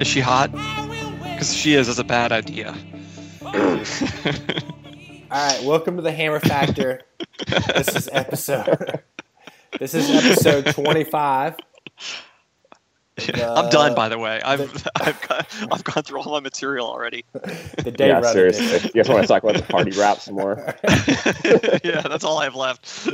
Is she hot? I will wait. Because she is, is a bad idea. All right, welcome to the Hammer Factor. this is episode. this is episode twenty-five. I'm done, by the way. I've I've, got, I've gone through all my material already. The day yeah, runner seriously. edition. You guys want to talk about the party rap some more? yeah, that's all I have left.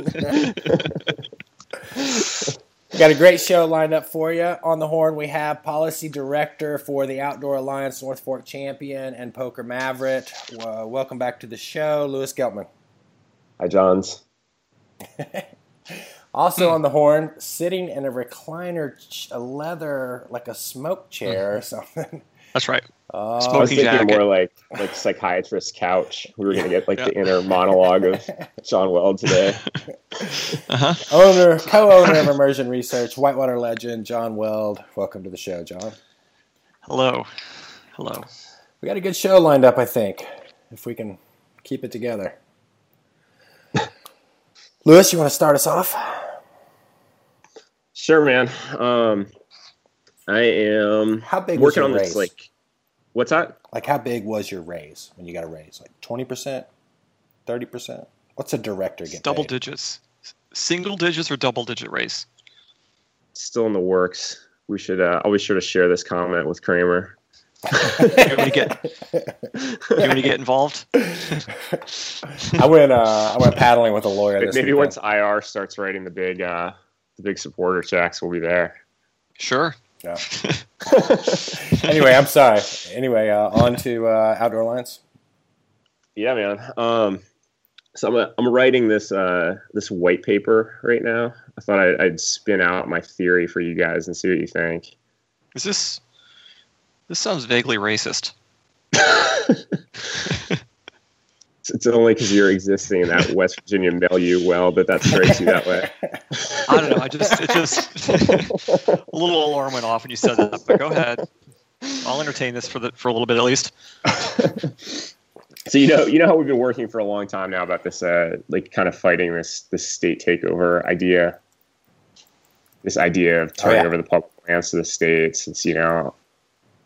Got a great show lined up for you. On the horn, we have policy director for the Outdoor Alliance North Fork champion and poker maverick. Uh, welcome back to the show, Louis Geltman. Hi, Johns. Also on the horn, sitting in a recliner, ch- a leather like a smoke chair or something. That's right. Uh, I was thinking jacket. more like like psychiatrist couch. We were gonna get like the inner monologue of John Weld today. Uh huh. owner, co-owner of Immersion Research, Whitewater legend John Weld. Welcome to the show, John. Hello. Hello. We got a good show lined up, I think, if we can keep it together. Louis, you want to start us off? Sure, man. Um, I am How big was working your on raise? this. Like, what's that? Like, how big was your raise when you got a raise? Like twenty percent, thirty percent? What's a director get? Double paid? digits. Single digits or double digit raise? Still in the works. We should. Uh, I'll be sure to share this comment with Kramer. You want to get, you want to get involved? I went. Uh, I went paddling with a lawyer. This Maybe weekend. once IR starts writing the big, uh, the big supporter checks, we'll be there. Sure. Yeah. anyway, I'm sorry. Anyway, uh, on to uh, Outdoor Alliance. Yeah, man. Um, so I'm, I'm writing this uh, this white paper right now. I thought I'd, I'd spin out my theory for you guys and see what you think. Is this? This sounds vaguely racist. It's, it's only because you're existing in that West Virginia milieu well that that strikes you that way. I don't know. I just it just a little alarm went off when you said that. But go ahead. I'll entertain this for the for a little bit at least. So you know, you know how we've been working for a long time now about this, uh, like kind of fighting this this state takeover idea. This idea of turning Oh, yeah. over the public lands to the states. It's you know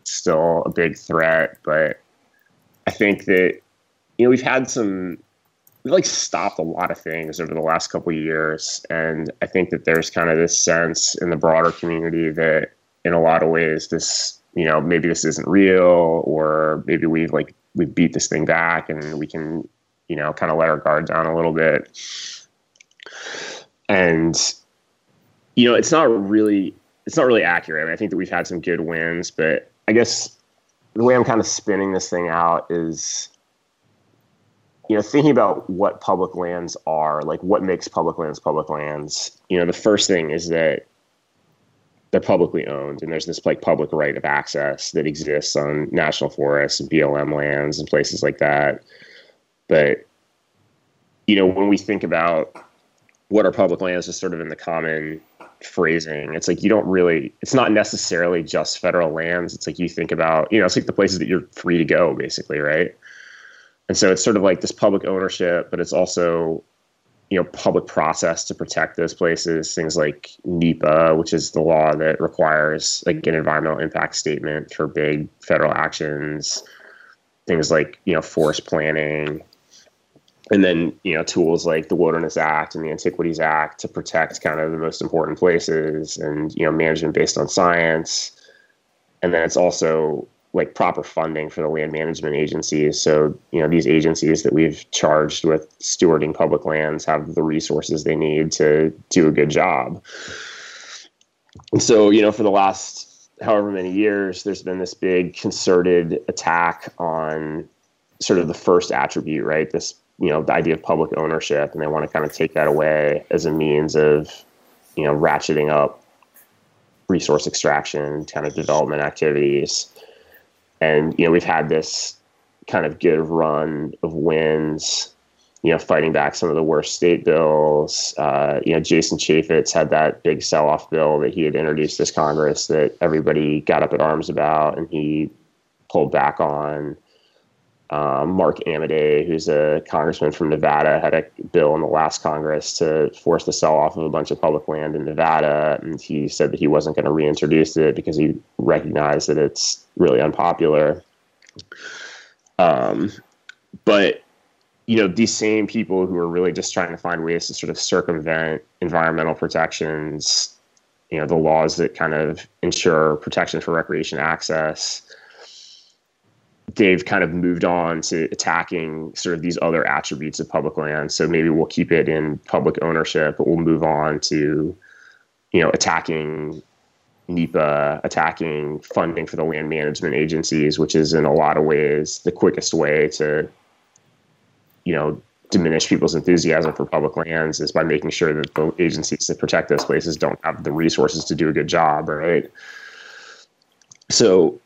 still a big threat, but I think that you know we've had some we've like stopped a lot of things over the last couple of years, and I think that there's kind of this sense in the broader community that in a lot of ways this you know maybe this isn't real or maybe we've like we've beat this thing back and we can you know kind of let our guard down a little bit. And you know it's not really it's not really accurate. I, mean, I think that we've had some good wins but i guess the way i'm kind of spinning this thing out is you know thinking about what public lands are like what makes public lands public lands you know the first thing is that they're publicly owned and there's this like public right of access that exists on national forests and BLM lands and places like that. But you know, when we think about what are public lands, is sort of in the common phrasing, it's like you don't really it's not necessarily just federal lands. It's like you think about, you know, it's like the places that you're free to go, basically, right? And so it's sort of like this public ownership, but it's also you know public process to protect those places things like NEPA which is the law that requires like an environmental impact statement for big federal actions things like you know forest planning and then you know tools like the wilderness act and the antiquities act to protect kind of the most important places and you know management based on science. And then it's also like proper funding for the land management agencies. So, you know, these agencies that we've charged with stewarding public lands have the resources they need to do a good job. And so, you know, for the last however many years, there's been this big concerted attack on sort of the first attribute, right? This, you know, the idea of public ownership, and they want to kind of take that away as a means of, you know, ratcheting up resource extraction, kind of development activities and you know we've had this kind of good run of wins you know fighting back some of the worst state bills. Uh, you know jason chaffetz had that big sell-off bill that he had introduced this congress that everybody got up at arms about and he pulled back on um, Mark Amodei, who's a congressman from Nevada, had a bill in the last Congress to force the sell off of a bunch of public land in Nevada. And he said that he wasn't going to reintroduce it because he recognized that it's really unpopular. Um, but, you know, these same people who are really just trying to find ways to sort of circumvent environmental protections, you know, the laws that kind of ensure protection for recreation access they've kind of moved on to attacking sort of these other attributes of public land. So maybe we'll keep it in public ownership, but we'll move on to, you know, attacking NEPA, attacking funding for the land management agencies, which is in a lot of ways the quickest way to, you know, diminish people's enthusiasm for public lands is by making sure that the agencies that protect those places don't have the resources to do a good job, right? So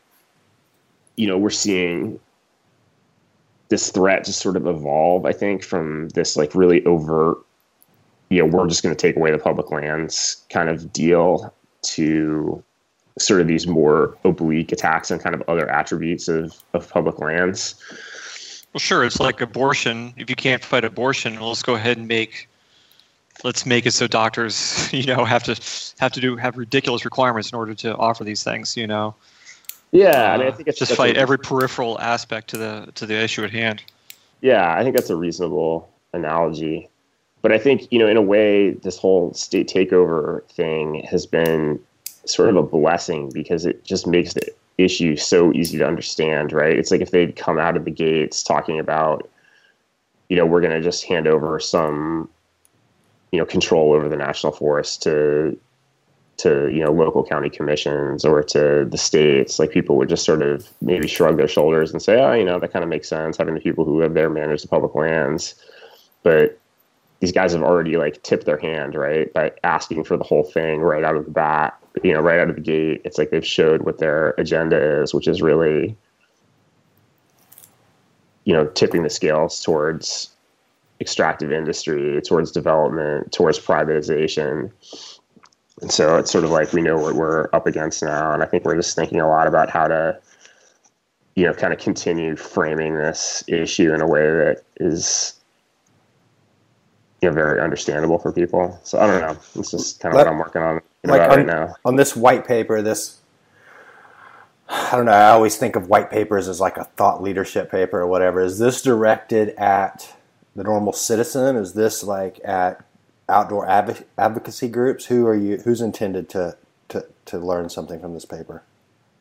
you know, we're seeing this threat just sort of evolve, I think, from this like really overt, you know, we're just going to take away the public lands kind of deal to sort of these more oblique attacks on kind of other attributes of, of public lands. Well, sure. It's like abortion. If you can't fight abortion, let's go ahead and make let's make it so doctors, you know, have to have to do have ridiculous requirements in order to offer these things. You know. Yeah, I mean, I uh, think it's just fight a, every peripheral aspect to the to the issue at hand. Yeah, I think that's a reasonable analogy. But I think you know, in a way, this whole state takeover thing has been sort of a blessing because it just makes the issue so easy to understand. Right? It's like if they'd come out of the gates talking about, you know, we're going to just hand over some, you know, control over the national forest to to you know local county commissions or to the states, like people would just sort of maybe shrug their shoulders and say, oh, you know, that kind of makes sense having the people who live there manage the public lands. But these guys have already like tipped their hand, right, by asking for the whole thing right out of the bat. You know, right out of the gate, it's like they've showed what their agenda is, which is really, you know, tipping the scales towards extractive industry, towards development, towards privatization and so it's sort of like we know what we're up against now. And I think we're just thinking a lot about how to, you know, kind of continue framing this issue in a way that is, you know, very understandable for people. So I don't know. It's just kind of what I'm working on like on, right now. On this white paper, this, I don't know. I always think of white papers as like a thought leadership paper or whatever. Is this directed at the normal citizen? Is this like at outdoor adv- advocacy groups? Who are you? Who's intended to to to learn something from this paper?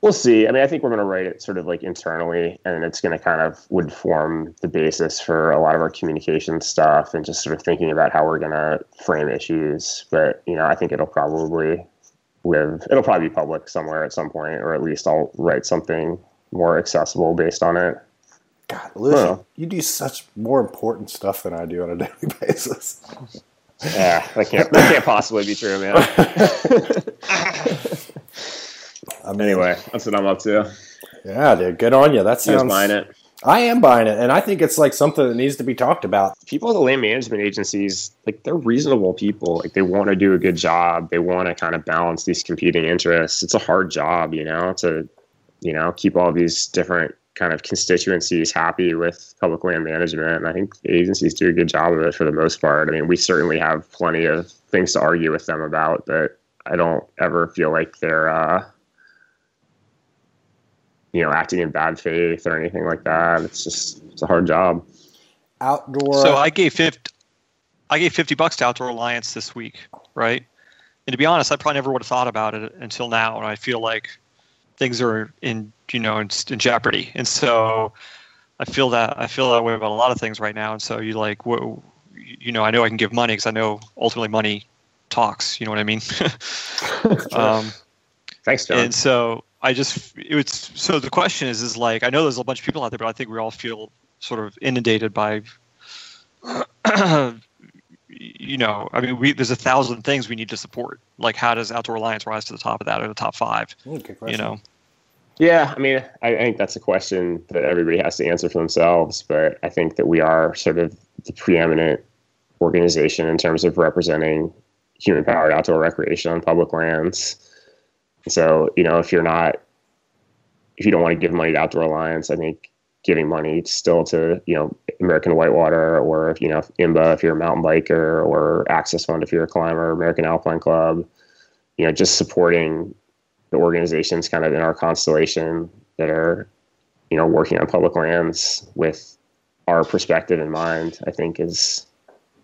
We'll see. I mean, I think we're going to write it sort of like internally, and it's going to kind of would form the basis for a lot of our communication stuff, and just sort of thinking about how we're going to frame issues. But you know, I think it'll probably live. It'll probably be public somewhere at some point, or at least I'll write something more accessible based on it. God, Louis, you do such more important stuff than I do on a daily basis. Yeah, that can't that can't possibly be true, man. I mean, anyway, that's what I'm up to. Yeah, dude, good on you. That sounds. buying it. I am buying it, and I think it's like something that needs to be talked about. People at the land management agencies, like they're reasonable people. Like they want to do a good job. They want to kind of balance these competing interests. It's a hard job, you know, to you know keep all these different kind of constituencies happy with public land management. And I think the agencies do a good job of it for the most part. I mean, we certainly have plenty of things to argue with them about, but I don't ever feel like they're, uh, you know, acting in bad faith or anything like that. It's just it's a hard job. Outdoor. So I gave fifty. I gave fifty bucks to Outdoor Alliance this week, right? And to be honest, I probably never would have thought about it until now, and I feel like things are in you know in, in jeopardy. And so i feel that i feel that way about a lot of things right now. And so you like wh- you know i know i can give money because i know ultimately money talks. You know what i mean? Um, thanks john. and so i just it was so the question is is like i know there's a bunch of people out there but i think we all feel sort of inundated by you know, I mean, we there's a thousand things we need to support. Like, how does Outdoor Alliance rise to the top of that or the top five? Okay, you know. Yeah, I mean, I, I, think that's a question that everybody has to answer for themselves. But I think that we are sort of the preeminent organization in terms of representing human powered outdoor recreation on public lands. so, you know, if you're not, if you don't want to give money to Outdoor Alliance, I think giving money still to you know American Whitewater or you know IMBA if you're a mountain biker or Access Fund if you're a climber, American Alpine Club, you know, just supporting the organizations kind of in our constellation that are you know working on public lands with our perspective in mind. I think is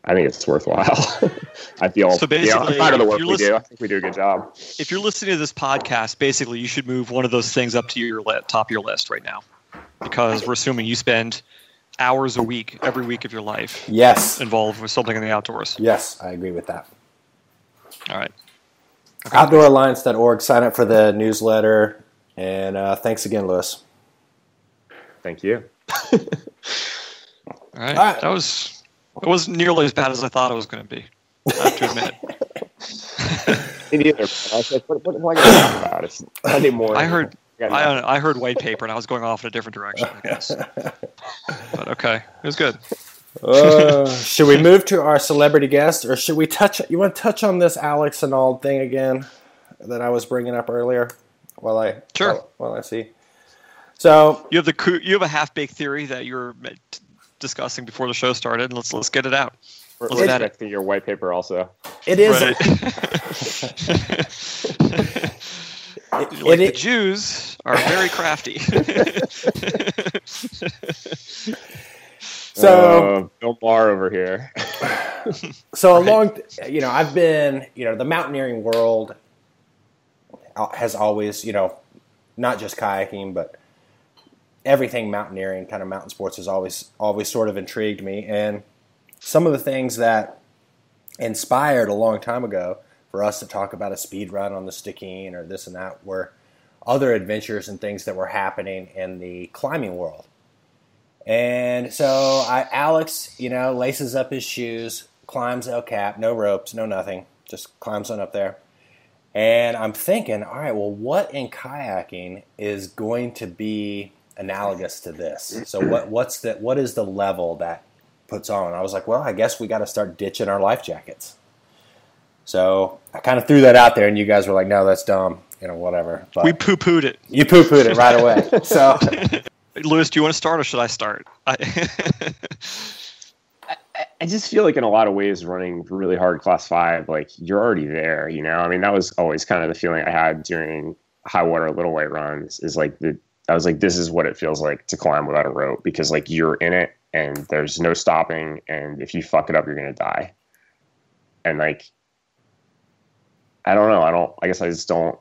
I think it's worthwhile. I feel So yeah, I'm basically, proud of the work we listen- do. I think we do a good job. If you're listening to this podcast, basically you should move one of those things up to your top of your list right now, because we're assuming you spend hours a week, every week of your life, Yes. involved with something in the outdoors. Yes, I agree with that. All right. OutdoorAlliance.org. Sign up for the newsletter. And uh, thanks again, Louis. Thank you. All right. All right. That was it wasn't nearly as bad as I thought it was going to be. I have to admit. Me neither. I was like, what, what am I going to talk about? It's Monday morning. I heard I got. I, I heard white paper and I was going off in a different direction. I guess. But okay, it was good. Uh, should we move to our celebrity guest, or should we touch? You want to touch on this Alex Honnold thing again that I was bringing up earlier? While I Sure. While, while I see. So You have the you have a half baked theory that you were discussing before the show started. Let's let's get it out. We're, let's we're bet it. your white paper also. it is. Right. It, like it- the Jews are very crafty. so Uh, Bill Maher over here. so along you know i've been you know the mountaineering world has always you know not just kayaking but everything mountaineering kind of mountain sports has always always sort of intrigued me and some of the things that inspired a long time ago for us to talk about a speed run on the Stikine or this and that were other adventures and things that were happening in the climbing world and so I, Alex, you know, laces up his shoes, climbs El Cap, no ropes, no nothing, just climbs on up there. And I'm thinking, all right, well, what in kayaking is going to be analogous to this? So what what's the what is the level that puts on? I was like, well, I guess we got to start ditching our life jackets. So I kind of threw that out there, and you guys were like, no, that's dumb, you know, whatever. But we poo pooed it. you poo pooed it right away. So Louis, do you want to start or should I start? I, I just feel like in a lot of ways running really hard class five, like you're already there, you know? I mean, that was always kind of the feeling I had during high water little white runs is like the I was like, this is what it feels like to climb without a rope because like you're in it and there's no stopping and if you fuck it up you're gonna die. And like I don't know, I don't I guess I just don't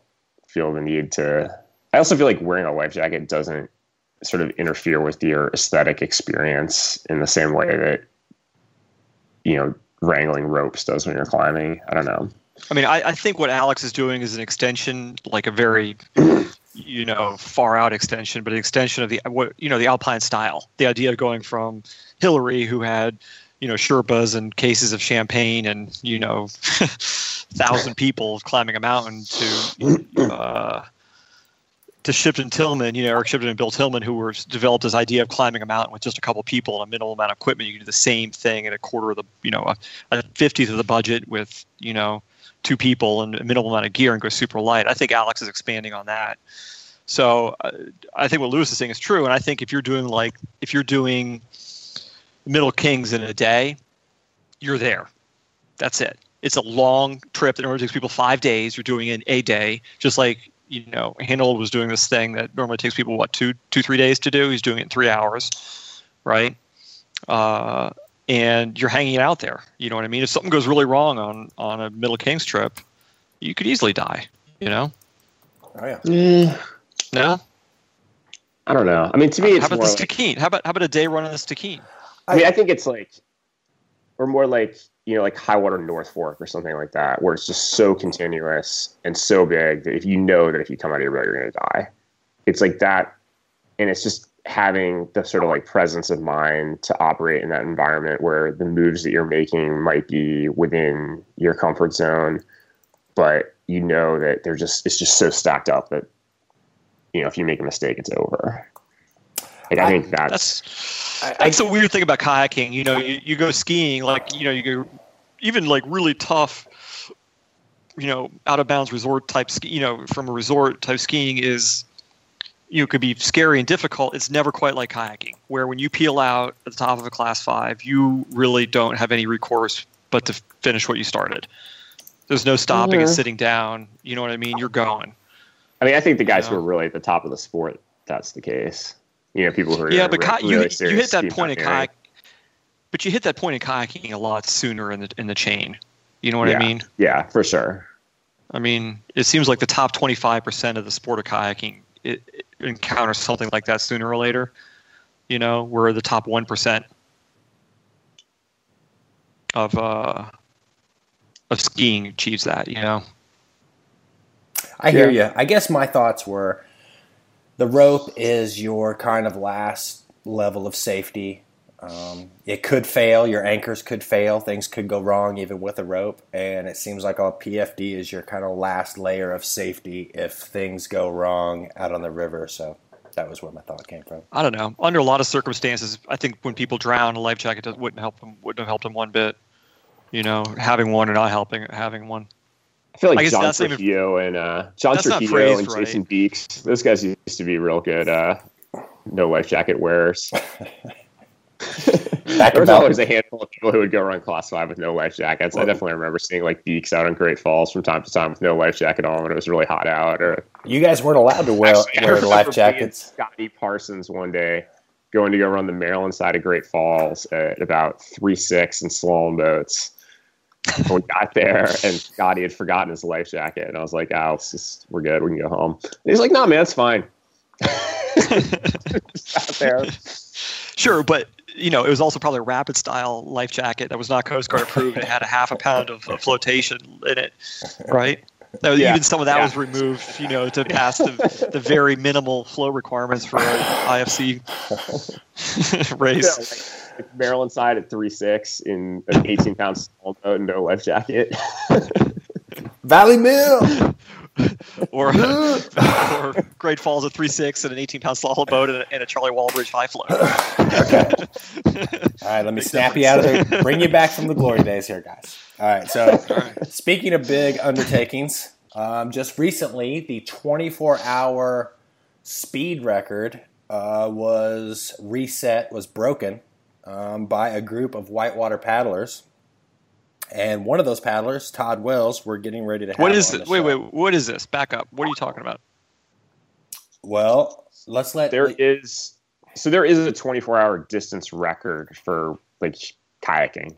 feel the need to I also feel like wearing a life jacket doesn't sort of interfere with your aesthetic experience in the same way that you know wrangling ropes does when you're climbing. I don't know. I mean, I, I think what Alex is doing is an extension, like a very, you know, far out extension, but an extension of the what you know the Alpine style. The idea of going from Hillary, who had, you know, Sherpas and cases of champagne and you know, thousand people climbing a mountain to. Uh, to Shipton Tilman, you know, Eric Shipton and Bill Tilman, who were developed this idea of climbing a mountain with just a couple people and a minimal amount of equipment. You can do the same thing at a quarter of the, you know, a, a fiftieth of the budget with, you know, two people and a minimal amount of gear and go super light. I think Alex is expanding on that. So uh, I think what Louis is saying is true. And I think if you're doing like if you're doing Middle Kings in a day, you're there. That's it. It's a long trip that normally takes people five days. You're doing it in a day, just like you know Honnold was doing this thing that normally takes people what two two three days to do. He's doing it in three hours, right? Uh, and you're hanging out there. You know what I mean? If something goes really wrong on on a Middle Kings trip, you could easily die. You know? oh yeah. No. I don't know. I mean, to me, it's How about more the like, Stikine? How about how about a day run on the Stikine? I mean, I think it's like, or more like, you know, like high water North Fork or something like that, where it's just so continuous and so big that if you know that if you come out of your boat, you're going to die. It's like that. And it's just having the sort of like presence of mind to operate in that environment where the moves that you're making might be within your comfort zone, but you know that they're just, it's just so stacked up that, you know, if you make a mistake, it's over. Like, I, I- think that's, That's I- that's a weird thing about kayaking. You know, you, you go skiing, like you know, you go even like really tough, you know, out of bounds resort type ski. You know, from a resort type skiing is you know, could be scary and difficult. It's never quite like kayaking, where when you peel out at the top of a class five, you really don't have any recourse but to finish what you started. There's no stopping and mm-hmm. sitting down. You know what I mean? You're going. I mean, I think the guys Yeah. who are really at the top of the sport, that's the case. You know, people who are Yeah, but re- ki- you, really you hit that point in kayak, but you hit that point in kayaking a lot sooner in the in the chain. You know what yeah. I mean? Yeah, for sure. I mean, it seems like the top 25% of the sport of kayaking it, it encounters something like that sooner or later. You know, where the top 1% of uh, of skiing achieves that. You know, I hear Yeah. you. I guess my thoughts were the rope is your kind of last level of safety. Um, it could fail. Your anchors could fail. Things could go wrong even with a rope. And it seems like a PFD is your kind of last layer of safety if things go wrong out on the river. So that was where my thought came from. I don't know. Under a lot of circumstances, I think when people drown, a life jacket wouldn't help them. Wouldn't have helped them one bit. You know, having one or not helping having one. I feel like John that's Trujillo and uh, John That's not Trujillo phrased and right. Jason Beakes, those guys used to be real good uh, no life jacket wearers. Back there was always a handful of people who would go run class five with no life jackets. I definitely remember seeing like Beakes out on Great Falls from time to time with no life jacket on when it was really hot out. Or You guys weren't allowed to wear, Actually, wear life jackets. Scotty Parsons one day going to go run the Maryland side of Great Falls at about three six in slalom boats. we got there and Scotty had forgotten his life jacket, and I was like, "Oh, just, we're good. We can go home." And he's like, "No, man, it's fine." Out there. Sure, but you know, it was also probably a rapid style life jacket that was not Coast Guard approved. It had a half a pound of, of flotation in it, right? Was- Yeah, Even some of that yeah. was removed, you know, to pass the, the very minimal flow requirements for an ICF Yeah, race. Like, Maryland side at three six in an eighteen pound small boat and no life jacket. Valley Mill. Or, or Great Falls at 3.6 and an 18 pound slalom boat and a, and a Charlie Walbridge high float. All right, let me snap you out of there. Bring you back from the glory days here, guys. All right, so speaking of big undertakings, um, just recently the 24 hour speed record uh, was reset, was broken um, by a group of whitewater paddlers. And one of those paddlers, Todd Wells, we're getting ready to have What is on this? the Wait, show. wait, what is this? Back up. What are you talking about? Well, let's let there is so there is a 24 hour distance record for like kayaking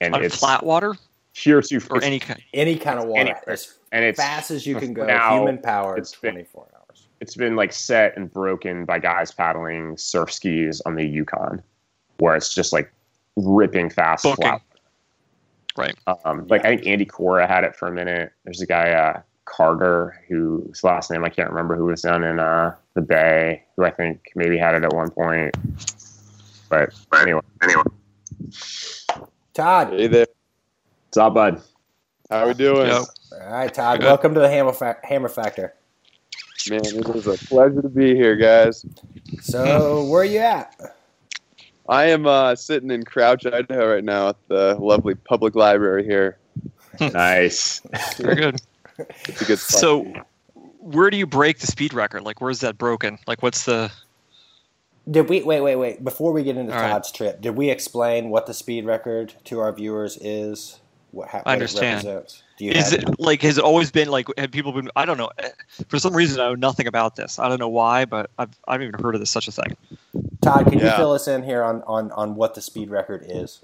and On it's flat water here to or any kind? any kind of water anywhere. as and it's fast as you can go, now human powered, it's been- 24 hours. it's been like set and broken by guys paddling surf skis on the Yukon where it's just like ripping fast Booking. flat. Right. Um, like I think Andy Cora had it for a minute. There's a guy uh, Carter whose last name I can't remember who was down in uh, the Bay who I think maybe had it at one point. But anyway, anyway, Todd. Hey there. what's up, bud? How are we doing? Yo. All right, Todd. Welcome to the Hammer, Fa- Hammer Factor. Man, it is a pleasure to be here, guys. So, where are you at? I am uh, sitting in Crouch, Idaho right now at the lovely public library here. Nice. Very good. It's a good spot. So, where do you break the speed record? Like, where's that broken? Like, what's the? Did we wait, wait, wait? Before we get into All right. Todd's trip, did we explain what the speed record to our viewers is? What, how, I understand. It represents? Do you Is have it like has it always been like have people been? I don't know. eh, For some reason, I know nothing about this. I don't know why, but I've I've even heard of this such a thing. Todd, can you fill us in here on, on, on what the speed record is?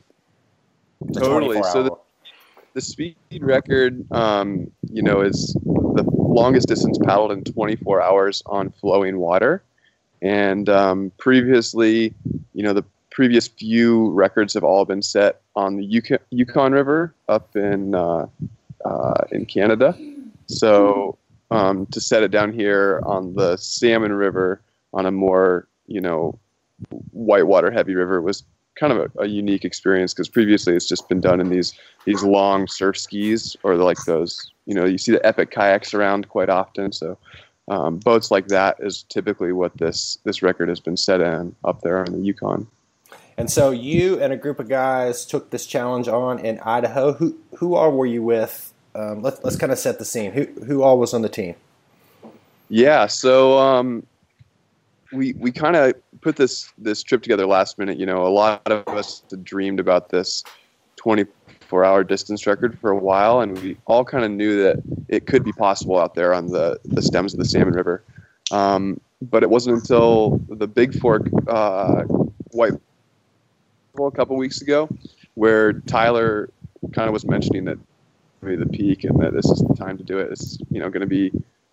The Totally. So the- the speed record, um, you know, is the longest distance paddled in 24 hours on flowing water. And um, previously, you know, the previous few records have all been set on the Yukon, Yukon River up in uh, uh, in Canada. So um, to set it down here on the Salmon River on a more, you know, whitewater heavy river was kind of a, a unique experience because previously it's just been done in these these long surf skis or like those you know you see the epic kayaks around quite often so um, boats like that is typically what this this record has been set in up there on the yukon and so you and a group of guys took this challenge on in Idaho. Who who all were you with? Um, let's let's kind of set the scene. Who who all was on the team? yeah so um, we we kind of put this this trip together last minute. You know, a lot of us dreamed about this 24 hour distance record for a while, and we all kind of knew that it could be possible out there on the the stems of the Salmon River. Um, but it wasn't until the Big Fork uh, White a couple weeks ago where Tyler kind of was mentioning that maybe the peak and that this is the time to do it. It's you know going to be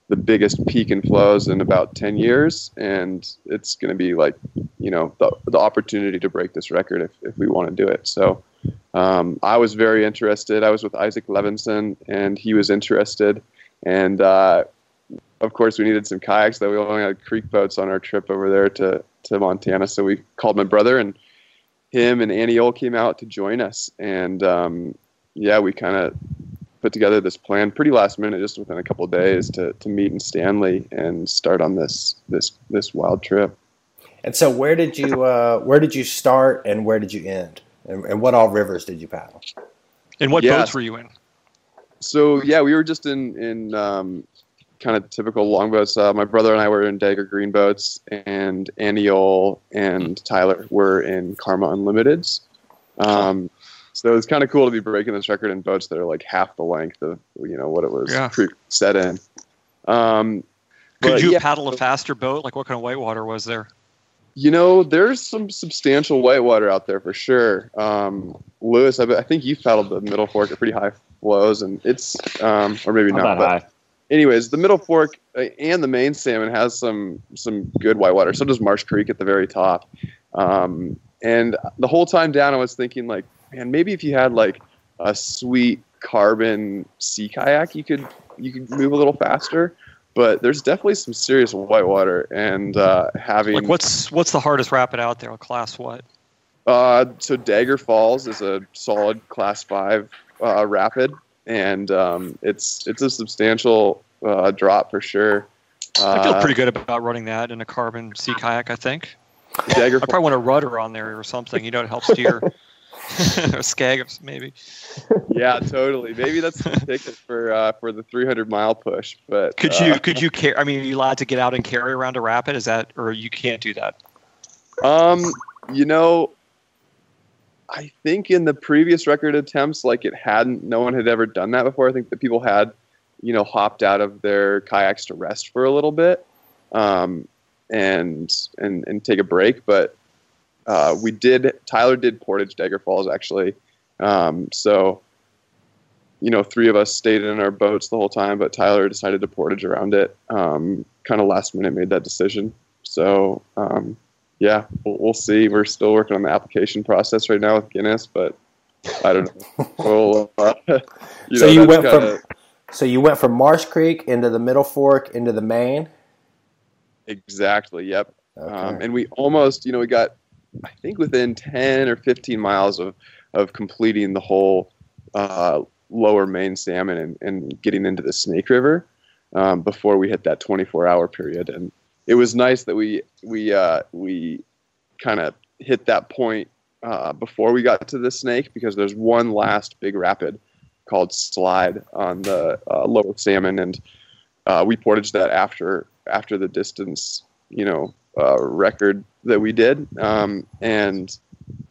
the biggest peak in flows in about 10 years and it's going to be like you know the, the opportunity to break this record if, if we want to do it. So um, i was very interested. I was with isaac levinson and he was interested. And uh, of course we needed some kayaks though we only had creek boats on our trip over there to, to montana so we called my brother and him and Andy Ohl came out to join us and um, yeah we kind of put together this plan pretty last minute, just within a couple of days, to, to meet in Stanley and start on this this this wild trip. And so, where did you uh, where did you start, and where did you end, and, and what all rivers did you paddle? And what Yeah. boats were you in? So yeah, we were just in in um, kind of typical longboats. Uh, my brother and I were in Dagger Green boats, and Andy Ohl and Tyler were in Karma Unlimiteds. Um, so it's kind of cool to be breaking this record in boats that are like half the length of you know what it was Yeah. pre- set in. Um, Could but you yeah, paddle a faster boat? Like what kind of whitewater was there? You know, there's some substantial whitewater out there for sure. Um, Louis, I, I think you've paddled the Middle Fork at pretty high flows, and it's, um, or maybe Not not. but high. Anyways, the Middle Fork uh, and the main salmon has some some good whitewater. So does Marsh Creek at the very top. Um, and the whole time down, I was thinking like, man, maybe if you had like a sweet carbon sea kayak, you could you could move a little faster. But there's definitely some serious whitewater, and uh, having Like what's what's the hardest rapid out there? Class what? uh, so Dagger Falls is a solid Class Five uh, rapid, and um, it's it's a substantial uh, drop for sure. I feel Uh, pretty good about running that in a carbon sea kayak. I think Dagger I probably want a rudder on there or something. You know, to help steer. or skeg maybe. yeah, totally. Maybe that's the ticket for uh, for the 300 mile push. But Could uh, you could you carry? I mean, are you allowed to get out and carry around a rapid? Is that or you can't do that? Um, you know, I think in the previous record attempts, like it hadn't, no one had ever done that before. I think that people had, you know, hopped out of their kayaks to rest for a little bit, um, and and and take a break. But uh, we did. Tyler did Portage Dagger Falls actually, um, so. You know, three of us stayed in our boats the whole time, but Tyler decided to portage around it. Um, kind of last minute made that decision. So um, yeah, we'll, we'll see. We're still working on the application process right now with Guinness, but I don't know. We'll, uh, you So know, you went from- kinda- So you went from Marsh Creek into the Middle Fork into the main. exactly. Yep. Okay. Um, and we almost, you know, we got, I think, within ten or fifteen miles of of completing the whole uh, lower main salmon and, and getting into the Snake River um, before we hit that 24 hour period. And it was nice that we we uh, we kind of hit that point uh, before we got to the Snake because there's one last big rapid called Slide on the uh, lower salmon, and uh, we portaged that after after the distance, you know, uh, record that we did, um, and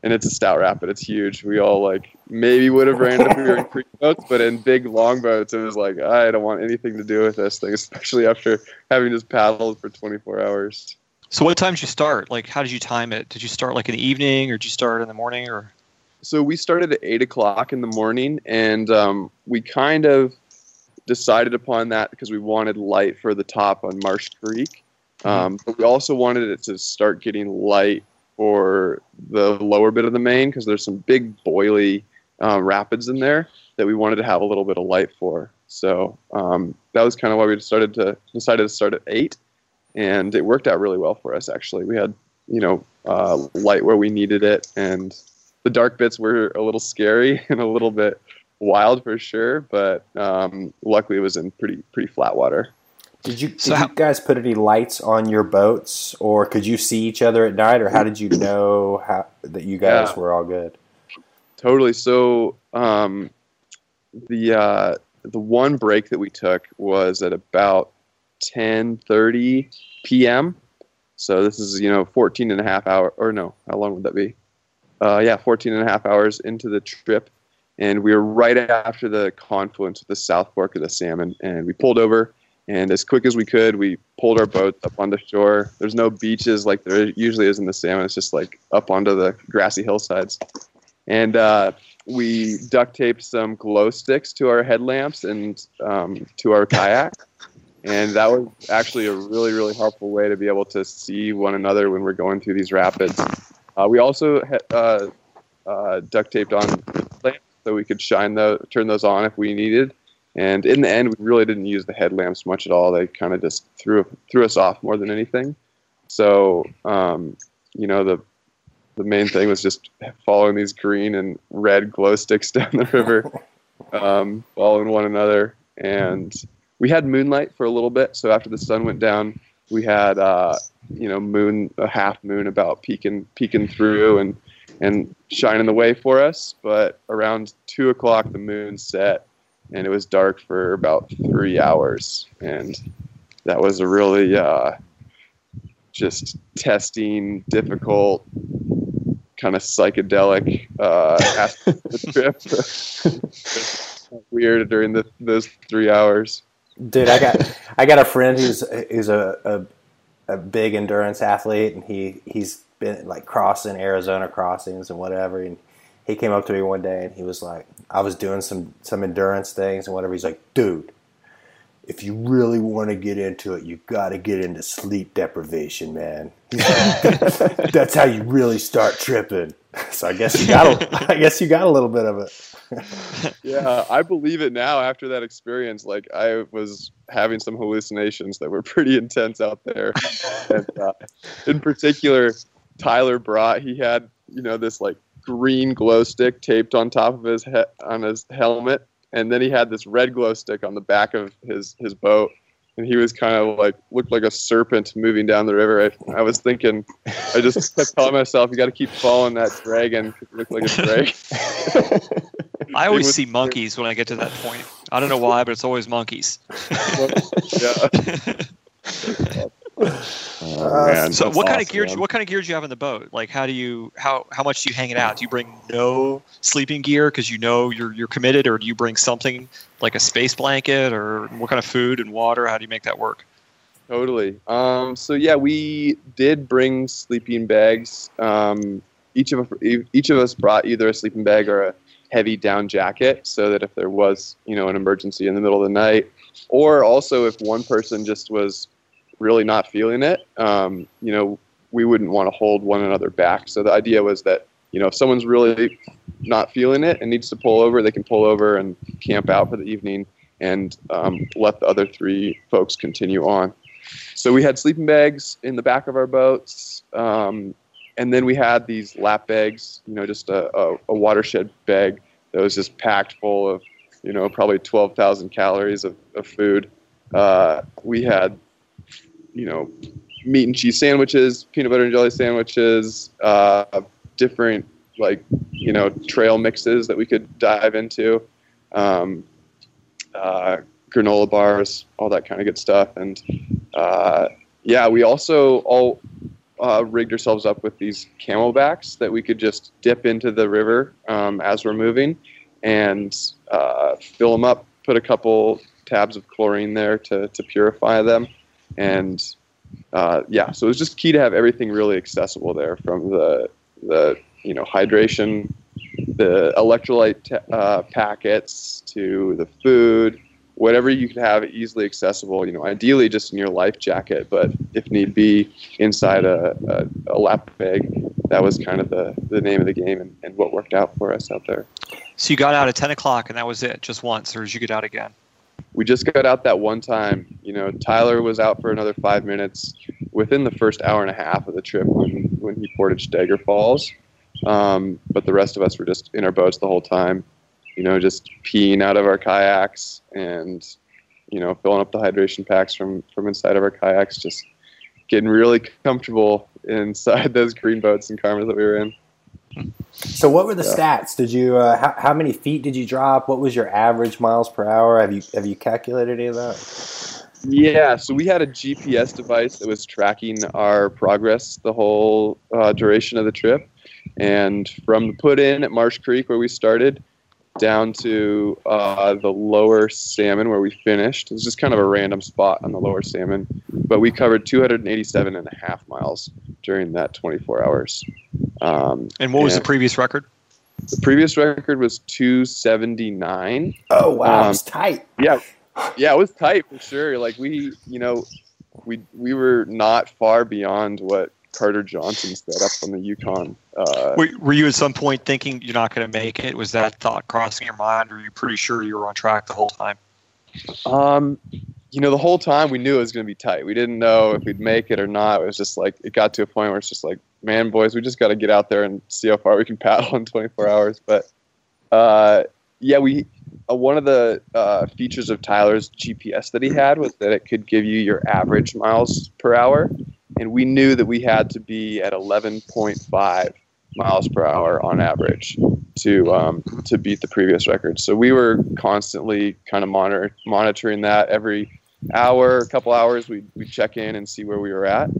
and it's a stout rapid. It's huge. We all like maybe would have ran we were in creek boats, but in big long boats, it was like I don't want anything to do with this thing, especially after having just paddled for 24 hours. So what time did you start? Like, how did you time it? Did you start like in the evening, or did you start in the morning, or? so we started at eight o'clock in the morning, and um, we kind of decided upon that because we wanted light for the top on Marsh Creek, um, but we also wanted it to start getting light for the lower bit of the main because there's some big boily uh, rapids in there that we wanted to have a little bit of light for. So um, that was kind of why we started to decided to start at eight, and it worked out really well for us. Actually, we had you know uh, light where we needed it, and the dark bits were a little scary and a little bit wild for sure. But um, luckily, it was in pretty pretty flat water. Did you did So you guys put any lights on your boats, or could you see each other at night, or how did you know how that you guys Yeah. were all good? Totally. So um, the uh, the one break that we took was at about 10:30 p.m. So this is you know 14 and a half hour or no, how long would that be? Uh, yeah, 14 and a half hours into the trip, and we were right after the confluence of the South Fork of the Salmon, and we pulled over. And as quick as we could, we pulled our boat up on the shore. There's no beaches like there usually is in the salmon. It's just like up onto the grassy hillsides. And uh, we duct taped some glow sticks to our headlamps and um, to our kayak. And that was actually a really, really helpful way to be able to see one another when we're going through these rapids. Uh, we also uh, uh, duct taped on lamps so we could shine the turn those on if we needed. And in the end, we really didn't use the headlamps much at all. They kind of just threw threw us off more than anything. So um, you know the the main thing was just following these green and red glow sticks down the river, um, following one another. And we had moonlight for a little bit. So after the sun went down, we had uh, you know moon a half moon about peeking peeking through and and shining the way for us. But around two o'clock, the moon set, and it was dark for about three hours, and that was a really uh, just testing, difficult, kind of psychedelic uh, aspect of the trip. Weird during the, those three hours. Dude, I got I got a friend who's who's a, a a big endurance athlete, and he he's been like crossing Arizona crossings and whatever. And he came up to me one day and he was like, I was doing some some endurance things and whatever. He's like, dude, if you really want to get into it, you got to get into sleep deprivation, man. That's how you really start tripping. So I guess you got a, I guess you got a little bit of it. yeah, I believe it now after that experience. Like I was having some hallucinations that were pretty intense out there. and, uh, in particular, Tyler brought he had you know this like green glow stick taped on top of his he- on his helmet, and then he had this red glow stick on the back of his his boat. And he was kind of like looked like a serpent moving down the river. I, I was thinking, I just kept telling myself, "You got to keep following that dragon. It looked like a dragon." I always was- see monkeys when I get to that point. I don't know why, but it's always monkeys. yeah. Oh, man, So that's what kind of gear? man. What kind of gear do you have in the boat? Like, how do you how how much do you hang it out? Do you bring no sleeping gear because you know you're you're committed, or do you bring something like a space blanket, or what kind of food and water? How do you make that work? Totally. Um, so yeah, we did bring sleeping bags. Um, each of each of us brought either a sleeping bag or a heavy down jacket, so that if there was you know an emergency in the middle of the night, or also if one person just was really not feeling it, um, you know, we wouldn't want to hold one another back. So the idea was that you know if someone's really not feeling it and needs to pull over, they can pull over and camp out for the evening and um, let the other three folks continue on. So we had sleeping bags in the back of our boats, um, and then we had these lap bags. You know, just a, a, a watershed bag that was just packed full of, you know, probably twelve thousand calories of, of food. Uh, we had, you know, meat and cheese sandwiches, peanut butter and jelly sandwiches, uh, different like you know trail mixes that we could dive into. Um, uh, granola bars, all that kind of good stuff. And uh, yeah, we also all uh, rigged ourselves up with these camelbacks that we could just dip into the river um, as we're moving and uh, fill them up, put a couple tabs of chlorine there to, to purify them. And uh, yeah, so it was just key to have everything really accessible there from the, the you know, hydration, the electrolyte t- uh, packets to the food, whatever you could have easily accessible. You know, ideally just in your life jacket, but if need be, inside a, a, a lap bag. That was kind of the, the name of the game and, and what worked out for us out there. So you got out at ten o'clock, and that was it, just once, or did you get out again? We just got out that one time. You know, Tyler was out for another five minutes within the first hour and a half of the trip when, when he ported Dagger Falls. Um, but the rest of us were just in our boats the whole time, you know, just peeing out of our kayaks and, you know, filling up the hydration packs from, from inside of our kayaks, just getting really comfortable inside those green boats and karmas that we were in. So, what were the Yeah. stats? Did you uh, how, how many feet did you drop? What was your average miles per hour? Have you have you calculated any of that? Yeah, so we had a GPS device that was tracking our progress the whole uh, duration of the trip. And from the put in at Marsh Creek, where we started, down to uh, the lower salmon, where we finished. It was just kind of a random spot on the lower salmon. But we covered 287 and a half miles during that 24 hours. Um, And what was the previous record? the previous record was 279. Oh wow, Um, it's tight. yeah yeah it was tight for sure like we you know we we were not far beyond what carter johnson set up on the yukon uh, Were, were you at some point thinking you're not going to make it? Was that thought crossing your mind, or were you pretty sure you were on track the whole time? um you know the whole time we knew it was going to be tight we didn't know if we'd make it or not it was just like it got to a point where it's just like man boys we just got to get out there and see how far we can paddle in 24 hours but uh yeah we uh, one of the uh, features of Tyler's GPS that he had was that it could give you your average miles per hour, and we knew that we had to be at 11.5 miles per hour on average to um, to beat the previous record. So we were constantly kind of monitor, monitoring that every hour, a couple hours. We we check in and see where we were at.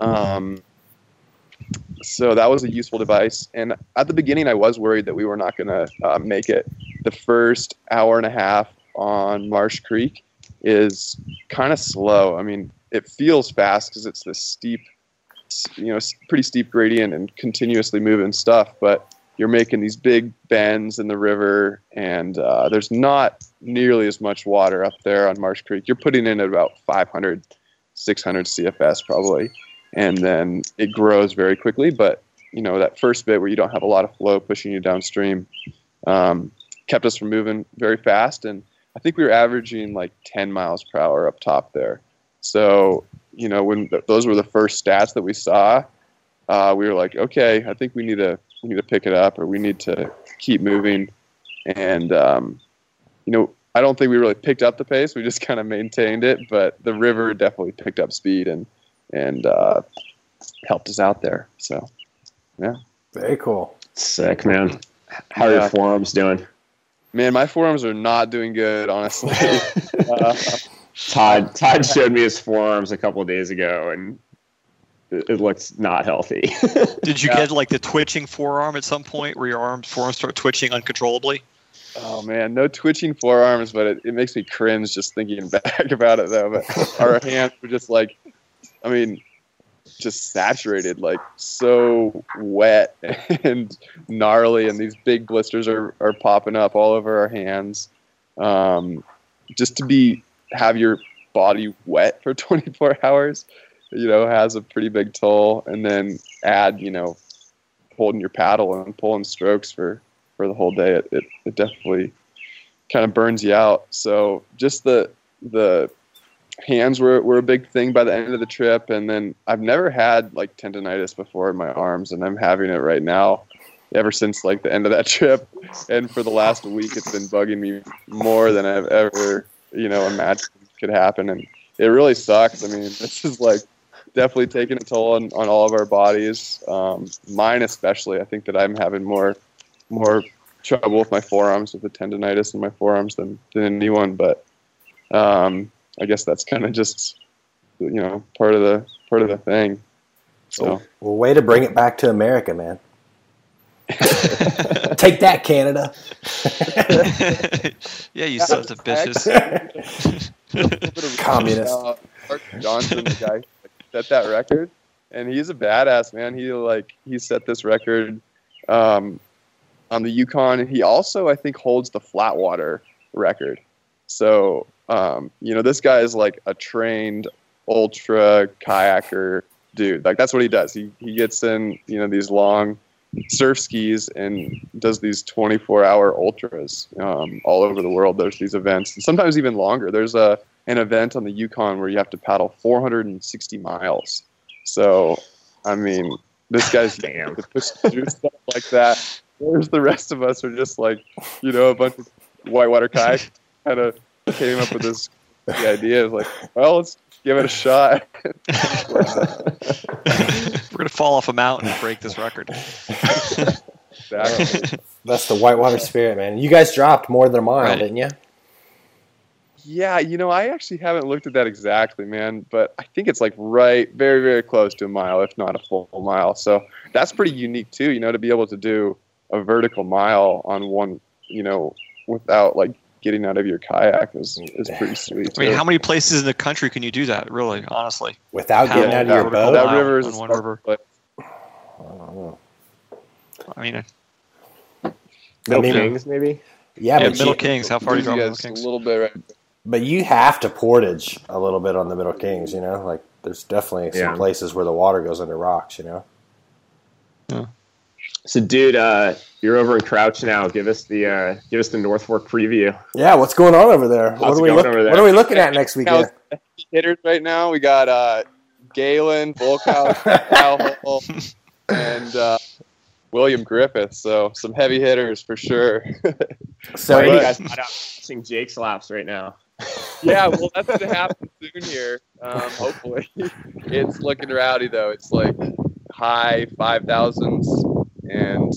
Um, so that was a useful device. And at the beginning, I was worried that we were not going to uh, make it. The first hour and a half on Marsh Creek is kind of slow. I mean, it feels fast because it's this steep, you know, pretty steep gradient and continuously moving stuff. But you're making these big bends in the river, and uh, there's not nearly as much water up there on Marsh Creek. You're putting in about 500, 600 CFS probably and then it grows very quickly. But you know that first bit where you don't have a lot of flow pushing you downstream um, kept us from moving very fast, and I think we were averaging like 10 miles per hour up top there. So you know when th- those were the first stats that we saw, uh, we were like, okay, I think we need to we need to pick it up, or we need to keep moving, and um, you know. I don't think we really picked up the pace. We just kind of maintained it, but the river definitely picked up speed, and and uh, helped us out there. So yeah. Very cool. Sick, man. How are Yeah. your forearms doing? Man, my forearms are not doing good, honestly. uh, Todd Todd showed me his forearms a couple of days ago, and it, it looks not healthy. Did you Yeah. get like the twitching forearm at some point where your arms forearms start twitching uncontrollably? oh man, no twitching forearms, but it, it makes me cringe just thinking back about it though. But our hands were just like, I mean, just saturated, like so wet and gnarly, and these big blisters are, are popping up all over our hands. Um, just to be have your body wet for 24 hours, you know, has a pretty big toll. And then add, you know, holding your paddle and pulling strokes for for the whole day, it, it, it definitely kind of burns you out. So just the the hands were, were a big thing by the end of the trip. And then I've never had like tendonitis before in my arms and I'm having it right now ever since like the end of that trip. And for the last week it's been bugging me more than I've ever you know imagined could happen. And it really sucks. I mean this is like definitely taking a toll on, on all of our bodies um, mine especially. I think that I'm having more more trouble with my forearms with the tendonitis in my forearms than, than anyone. But um, I guess that's kind of just you know part of the part of the thing so Well, way to bring it back to America, man. Take that, Canada. yeah, you sons of bitches. Communist. Uh, Mark Johnson, the guy set that record, and he's a badass man. He like he set this record um, on the Yukon, and he also I think holds the flatwater record. So um, you know, this guy is like a trained ultra kayaker dude. Like that's what he does. He he gets in you know these long surf skis and does these 24 hour ultras um, all over the world. There's these events, and sometimes even longer. There's a an event on the Yukon where you have to paddle 460 miles. So, I mean, this guy's Damn. to push through stuff like that. Whereas the rest of us are just like, you know, a bunch of whitewater kayaks kind of came up with this the idea of like, well, let's give it a shot. We're gonna fall off a mountain and break this record. Exactly. That's the whitewater spirit, man. You guys dropped more than a mile, Right. didn't you? Yeah, you know, I actually haven't looked at that exactly, man, but I think it's like right, very, very close to a mile, if not a full mile. So that's pretty unique too, you know, to be able to do a vertical mile on one, you know, without like getting out of your kayak is is pretty sweet. I mean, too. how many places in the country can you do that? Really, honestly, Without getting out of your boat. that river is on one river. place. I don't know. I mean, uh, Middle mean- Kings, maybe. Yeah, yeah, but Middle you, Kings. How far do you go, Middle Kings? a little bit, right? but you have to portage a little bit on the Middle Kings. You know, like there's definitely some Yeah. places where the water goes under rocks. You know. So, dude, uh, you're over in Crouch now. Give us the uh, give us the North Fork preview. Yeah, what's going on over there? what How's are we look, over there? What are we looking at next weekend? Hitters right now. We got uh, Galen, Volckhausen, and uh, William Griffith. So some heavy hitters for sure. So, Why are you guys not out watching Jake's laps right now? yeah, well, that's going to happen soon here. Um, hopefully, it's looking rowdy though. It's like high five thousands, and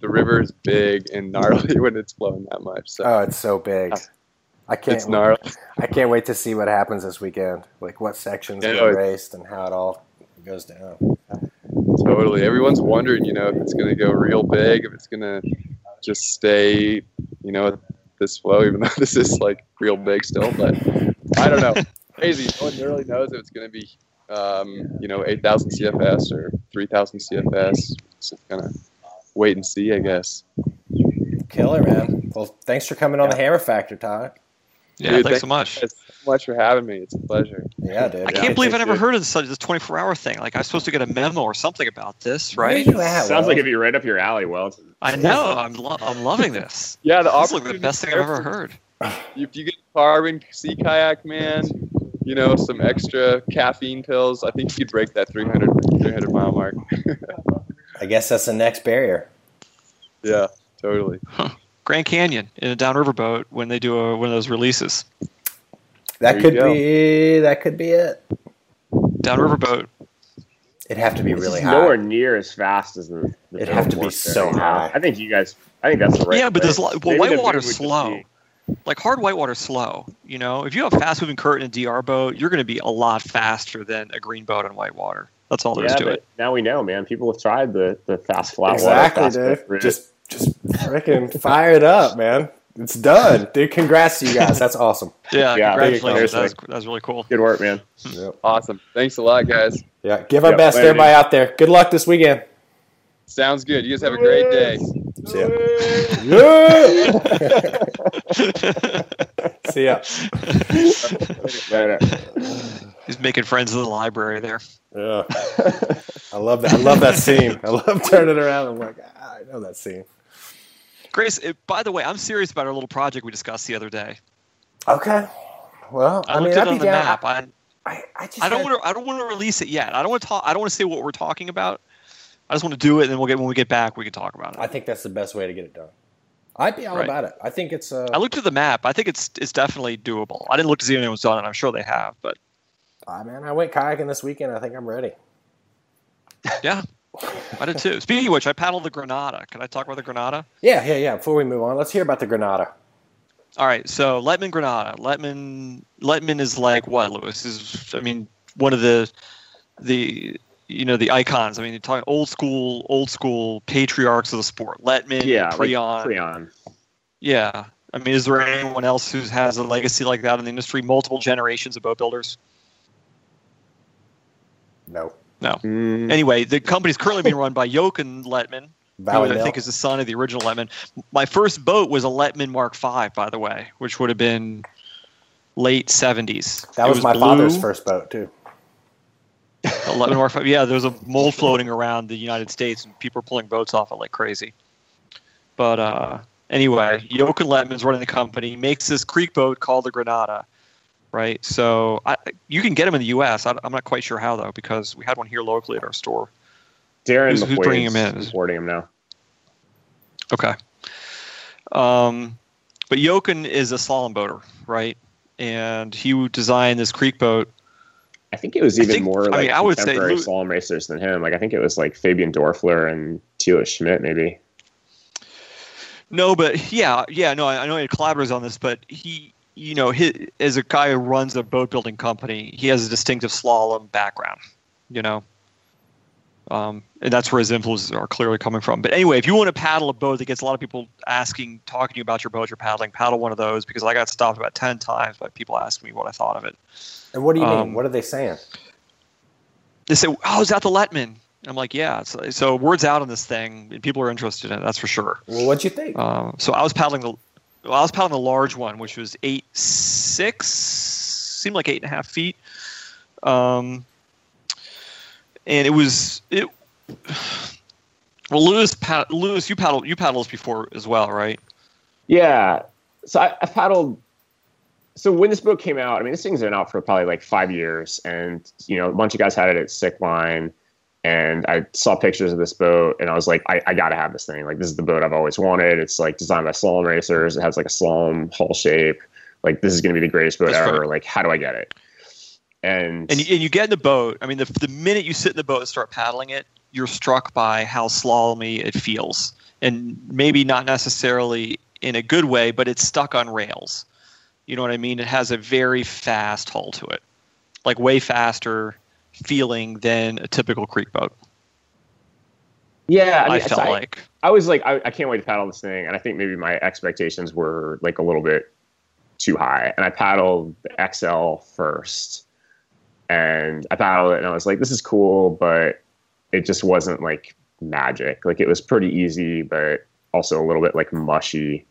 the river is big and gnarly when it's flowing that much. So oh, it's so big. I can't. it's gnarly. I can't wait to see what happens this weekend. Like what sections Yeah, get raced and how it all goes down. Totally. Everyone's wondering, you know, if it's going to go real big, if it's going to just stay, you know, this flow, even though this is like real big still. But I don't know. Crazy. No one really knows if it's going to be, um, you know, 8,000 CFS or 3,000 CFS. Just kind of wait and see, I guess. Killer, man. Well, thanks for coming on the Hammer Factor, Todd. Yeah, Dude, thanks thank so much. Thanks so much for having me. It's a pleasure. Yeah, dude. I Yeah. can't believe I never heard of this, this 24 hour thing. Like, I was supposed to get a memo or something about this, right? you at, Sounds Will? like it'd be right up your alley, Will. I know. I'm, lo- I'm loving this. Yeah, the This is like the best thing I've ever heard. If you get carbon sea kayak, man, you know, some extra caffeine pills, I think you could break that 300, 300 mile mark. I guess that's the next barrier. Yeah, totally. Grand Canyon in a downriver boat when they do a, one of those releases. That There could be. That could be it. Downriver boat. It'd have to be This really is high. nowhere near as fast as the. the It'd have to be so Fork there. high. I think you guys. I think that's the right. yeah, but there's place. lo- well, Maybe the whitewater's dude slow. Like hard whitewater's slow. You know, if you have a fast moving current in a DR boat, you're going to be a lot faster than a green boat on whitewater. That's all there is Yeah, to but it. now we know, man. People have tried the the fast flat exactly, water. dude. Just, just freaking fire it up, man. It's done, dude. Congrats to you guys. That's awesome. Yeah, Yeah, congratulations. That was, that was really cool. good work, man. Yep. Awesome. Thanks a lot, guys. Yeah. Give our Yep, best, to later, everybody out there. Good luck this weekend. Sounds good. You guys have a great day. See ya. See ya. Later. He's making friends in the library there. Yeah. I love that. I love that scene. I love turning around. I'm like, ah, I know that scene. Grace, it, by the way, I'm serious about our little project we discussed the other day. Okay. Well, I, I, mean, looked at I'd it be the down. map. I, I, I just I don't had- want to. I don't want to release it yet. I don't want to talk. I don't want to say what we're talking about. I just want to do it, and then we'll get when we get back, we can talk about it. I think that's the best way to get it done. I'd be all Right. about it. I think it's. Uh, I looked at the map. I think it's it's definitely doable. I didn't look to see if anyone's done it. I'm sure they have, but ah, man, I went kayaking this weekend. I think I'm ready. yeah, I did too. Speaking of which, I paddled the Granata. Can I talk about the Granata? Yeah, yeah, yeah. Before we move on, let's hear about the Granata. All right, so Lettmann Granata. Lettmann Lettmann is like what Lewis is. I mean, one of the the you know the icons. I mean, you're talking old school, old school patriarchs of the sport. Lettmann, Yeah, like Prijon. Prijon. Yeah. I mean, is there anyone else who has a legacy like that in the industry? Multiple generations of boat builders. No. Mm, Anyway, the company's currently being run by Jochen Lettmann, who I think is the son of the original Lettmann. My first boat was a Lettmann Mark V, by the way, which would have been late 70s. that It was, my blue, father's first boat too. a Lettmann Mark V. Yeah, there was a mold floating around the United States, and people were pulling boats off it like crazy. But uh, anyway, Jochen Lettmann's running the company, makes this creek boat called the Granata. Right, so I, you can get them in the U.S. I, am not quite sure how though, because we had one here locally at our store. Darren Who's- who's bringing him in? Importing him now. Okay. Um, but Jochen is a slalom boater, right? And he designed this creek boat. I think it was even think- more I like mean, I would say contemporary slalom racers than him. Like I think it was like Fabian Dörfler and Tila Schmidt, maybe. No, but yeah, yeah, no, I, I know he had collaborators on this, but he you know, his, as a guy who runs a boat building company, he has a distinctive slalom background. You know, um, and that's where his influences are clearly coming from. But anyway, if you want to paddle a boat that gets a lot of people asking, talking to you about your boat you're paddling, paddle one of those because I got stopped about ten times by people asking me what I thought of it. And what do you Um, mean? What are they saying? They say, "Oh, is that the Lettmann?" I'm like, "Yeah." So, so word's out on this thing, and people are interested in it. That's for sure. Well, what'd you think? Um, so I was paddling the, well, I was paddling the large one, which was eight six, seemed like eight and a half feet, um, and it was it. Well, Louis, pad, Louis, you paddled you paddled this before as well, right? Yeah. So I, I paddled. So when this boat came out, I mean, this thing's been out for probably like five years, and you know, a bunch of guys had it at Sickline, and I saw pictures of this boat, and I was like, I, I got to have this thing. Like, this is the boat I've always wanted. It's like designed by slalom racers. It has like a slalom hull shape. Like, this is going to be the greatest boat That's ever. Like, how do I get it? And, And you, and you get in the boat. I mean, the the minute you sit in the boat and start paddling it, you're struck by how slalomy it feels, and maybe not necessarily in a good way, but it's stuck on rails. You know what I mean? It has a very fast hull to it, like way faster feeling than a typical creek boat. yeah, I, I, mean, so felt I- like. I was like, I, I can't wait to paddle this thing. And I think maybe my expectations were like a little bit too high. And I paddled the XL first. And I paddled it and I was like, this is cool, but it just wasn't like magic. Like it was pretty easy, but also a little bit like mushy.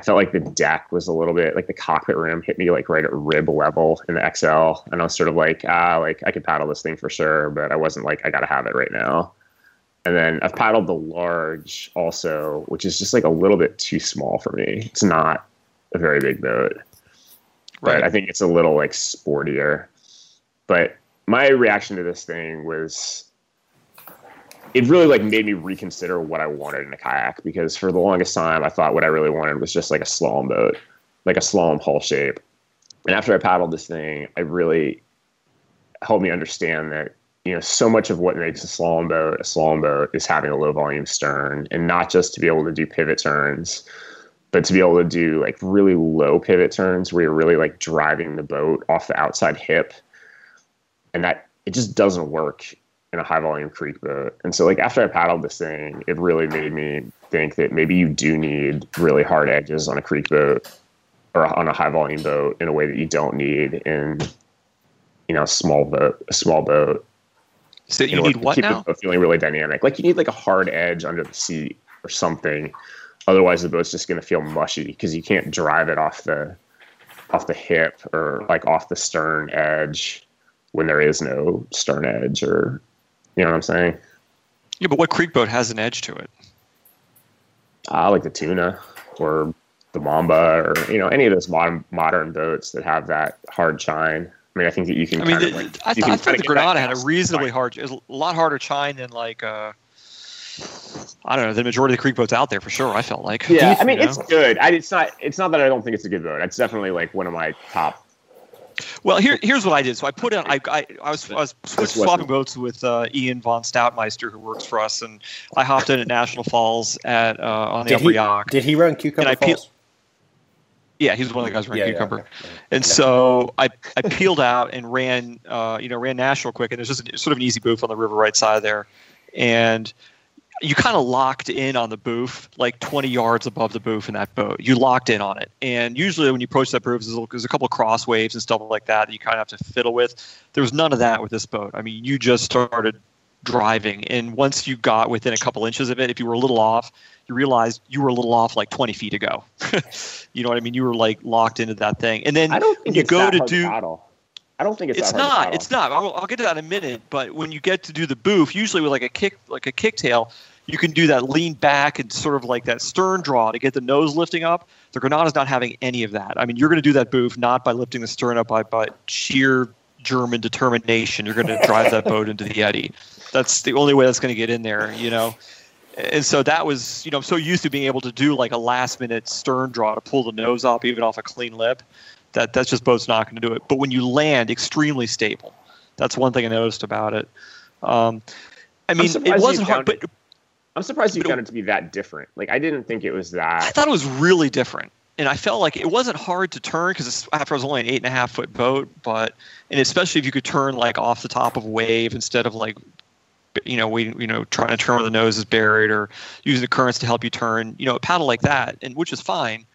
I felt like the deck was a little bit like the cockpit rim hit me like right at rib level in the XL. And I was sort of like, ah, like I could paddle this thing for sure, but I wasn't like, I got to have it right now. And then I've paddled the large also, which is just like a little bit too small for me. It's not a very big boat, but Right. I think it's a little like sportier. But my reaction to this thing was it really like made me reconsider what I wanted in a kayak because for the longest time I thought what I really wanted was just like a slalom boat, like a slalom hull shape. And after I paddled this thing, I really helped me understand that you know so much of what makes a slalom boat a slalom boat is having a low volume stern and not just to be able to do pivot turns but to be able to do like really low pivot turns where you're really like driving the boat off the outside hip and that it just doesn't work in a high volume creek boat and so like after i paddled this thing it really made me think that maybe you do need really hard edges on a creek boat or on a high volume boat in a way that you don't need in you know a small boat a small boat So you need what keep now? the boat feeling really dynamic. Like you need like a hard edge under the seat or something. Otherwise, the boat's just going to feel mushy because you can't drive it off the off the hip or like off the stern edge when there is no stern edge or you know what I'm saying. Yeah, but what creek boat has an edge to it? I like the tuna or the mamba or you know any of those modern modern boats that have that hard chine. I mean, I think that you can. I mean, kind the, of like, I, you th- I kinda thought the that Granata had a reasonably chine. hard, is a lot harder chine than like uh, I don't know the majority of the creek boats out there for sure. I felt like Yeah, You I mean know? it's good. I, it's not. It's not that I don't think it's a good boat. It's definitely like one of my top. Well, here, here's what I did. So I put in, I, I, I was, I was switch, swapping boats with uh, Ian von Stoutmeister, who works for us, and I hopped in at National Falls at uh, on the Did Upper he, Yough. did he run Cucumber And I peel- Falls? Yeah, he's one of the guys running Yeah, yeah, Cucumber. okay. And so I, I peeled out and ran, uh, you know, ran National quick, and there's just a, sort of an easy boof on the river right side there, and you kind of locked in on the boof, like 20 yards above the boof in that boat. You locked in on it, and usually when you approach that boof, there's a, couple of cross waves and stuff like that that you kind of have to fiddle with. There was none of that with this boat. I mean, you just started driving, and once you got within a couple inches of it, if you were a little off, you realized you were a little off like 20 feet ago. you know what I mean? You were like locked into that thing, and then I don't think you go to do paddle. I don't think it's, it's that hard to not. It's not. I'll, I'll get to that in a minute. But when you get to do the boof, usually with like a kick, like a kicktail, you can do that lean back and sort of like that stern draw to get the nose lifting up. The Granata's not having any of that. I mean, you're going to do that boof not by lifting the stern up, by, by sheer German determination. You're going to drive that boat into the eddy. That's the only way that's going to get in there. You know. And so that was, you know, I'm so used to being able to do like a last minute stern draw to pull the nose up even off a clean lip that that's just boat's not going to do it. But when you land, extremely stable. That's one thing I noticed about it. Um, I mean, it wasn't hard, but I'm surprised you it- found it to be that different. Like I didn't think it was that. I thought it was really different. and I felt like it wasn't hard to turn because after I was only an eight and a half foot boat, but and especially if you could turn like off the top of a wave instead of like you know we you know trying to turn where the nose is buried or using the currents to help you turn you know a paddle like that and which is fine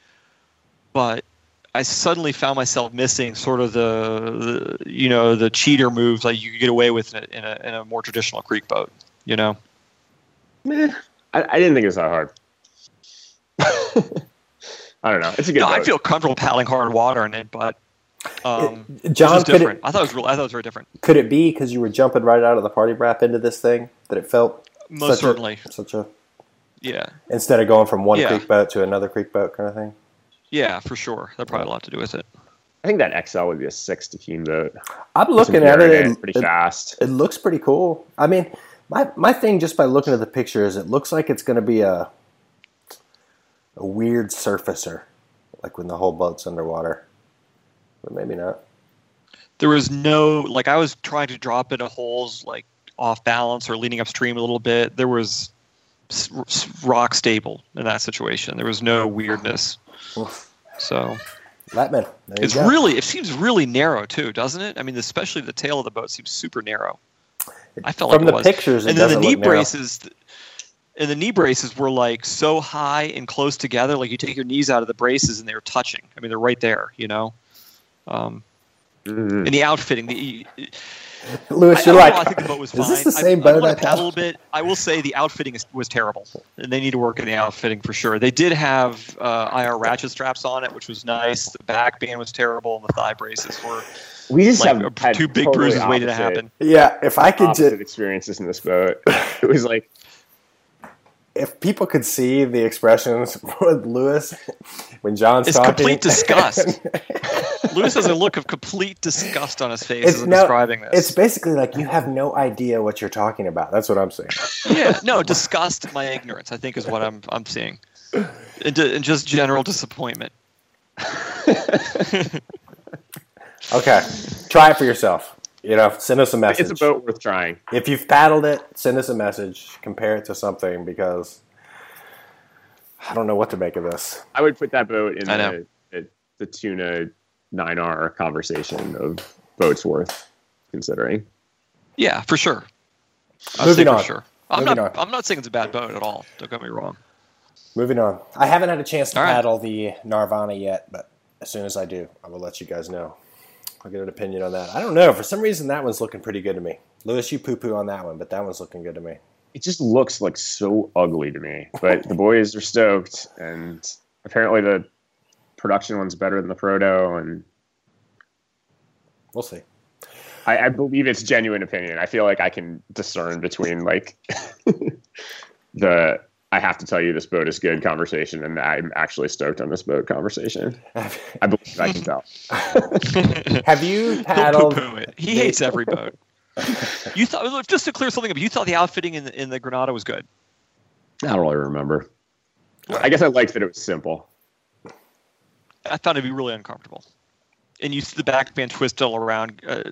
but I suddenly found myself missing sort of the, the you know the cheater moves like you could get away with in a, in a, in a more traditional creek boat you know Meh. I, I didn't think it was that hard. I don't know. It's a good. no, I feel comfortable paddling hard water in it but um, It- John, it's different it, I thought it was real I thought it was very different could it be because you were jumping right out of the party wrap into this thing that it felt most such certainly a, such a yeah instead of going from one Yeah. creek boat to another creek boat kind of thing? Yeah for sure that probably had a lot to do with it I think that XL would be a Stikine boat. I'm looking at it. and pretty it, fast. it looks pretty cool. I mean, my my thing just by looking at the picture is it looks like it's going to be a a weird surfacer, like when the whole boat's underwater, but maybe not. there was no like I was trying to drop into holes like off balance or leaning upstream a little bit. There was s- s- rock stable in that situation. There was no weirdness. So Lettmann, it's go. really it seems really narrow too, doesn't it? I mean, especially the tail of the boat seems super narrow. I felt from like the was. pictures. And then the knee narrow. braces. And the knee braces were like so high and close together, like you take your knees out of the braces and they were touching. I mean, they're right there, you know. Um, Mhm. and the outfitting, the Louis, you're I like, I think the boat was is this the same I, boat I, I want to paddle a paddled? bit. I will say the outfitting is, was terrible, and they need to work in the outfitting for sure. They did have uh, IR ratchet straps on it, which was nice. The back band was terrible, and the thigh braces were We just like have had two big totally bruises waiting to happen. yeah. If I could Opposite just, experiences in this boat. It was like if people could see the expressions with Louis when John's It's talking, complete disgust. Louis has a look of complete disgust on his face It's as I'm no- describing this. it's basically like you have no idea what you're talking about. That's what I'm saying. yeah, no, disgust my ignorance. I think is what I'm I'm seeing, and, d- and just general disappointment. Okay, try it for yourself. You know, send us a message. it's a boat worth trying. If you've paddled it, send us a message. Compare it to something because I don't know what to make of this. I would put that boat in I know. the, the, the tuna 9R conversation of boats worth considering. Yeah, for sure. I'd Moving say for on. sure. I'm Moving not. on. I'm not saying it's a bad boat at all. Don't get me wrong. Moving on. I haven't had a chance to All right. paddle the Nirvana yet, but as soon as I do, I will let you guys know. I'll get an opinion on that. I don't know. For some reason, that one's looking pretty good to me. Louis, you poo poo on that one, but that one's looking good to me. It just looks like so ugly to me. But the boys are stoked, and apparently the production one's better than the proto, and We'll see. I, I believe it's genuine opinion. I feel like I can discern between like the I have to tell you this boat is good conversation and I'm actually stoked on this boat conversation. I believe I can tell. Have you He'll paddled? poo-poo it. He hates every boat. You thought just to clear something up. You thought the outfitting in the, in the Granata was good. I don't really remember. I guess I liked that it was simple. I found it to be really uncomfortable. And you see the back band twist all around. Uh,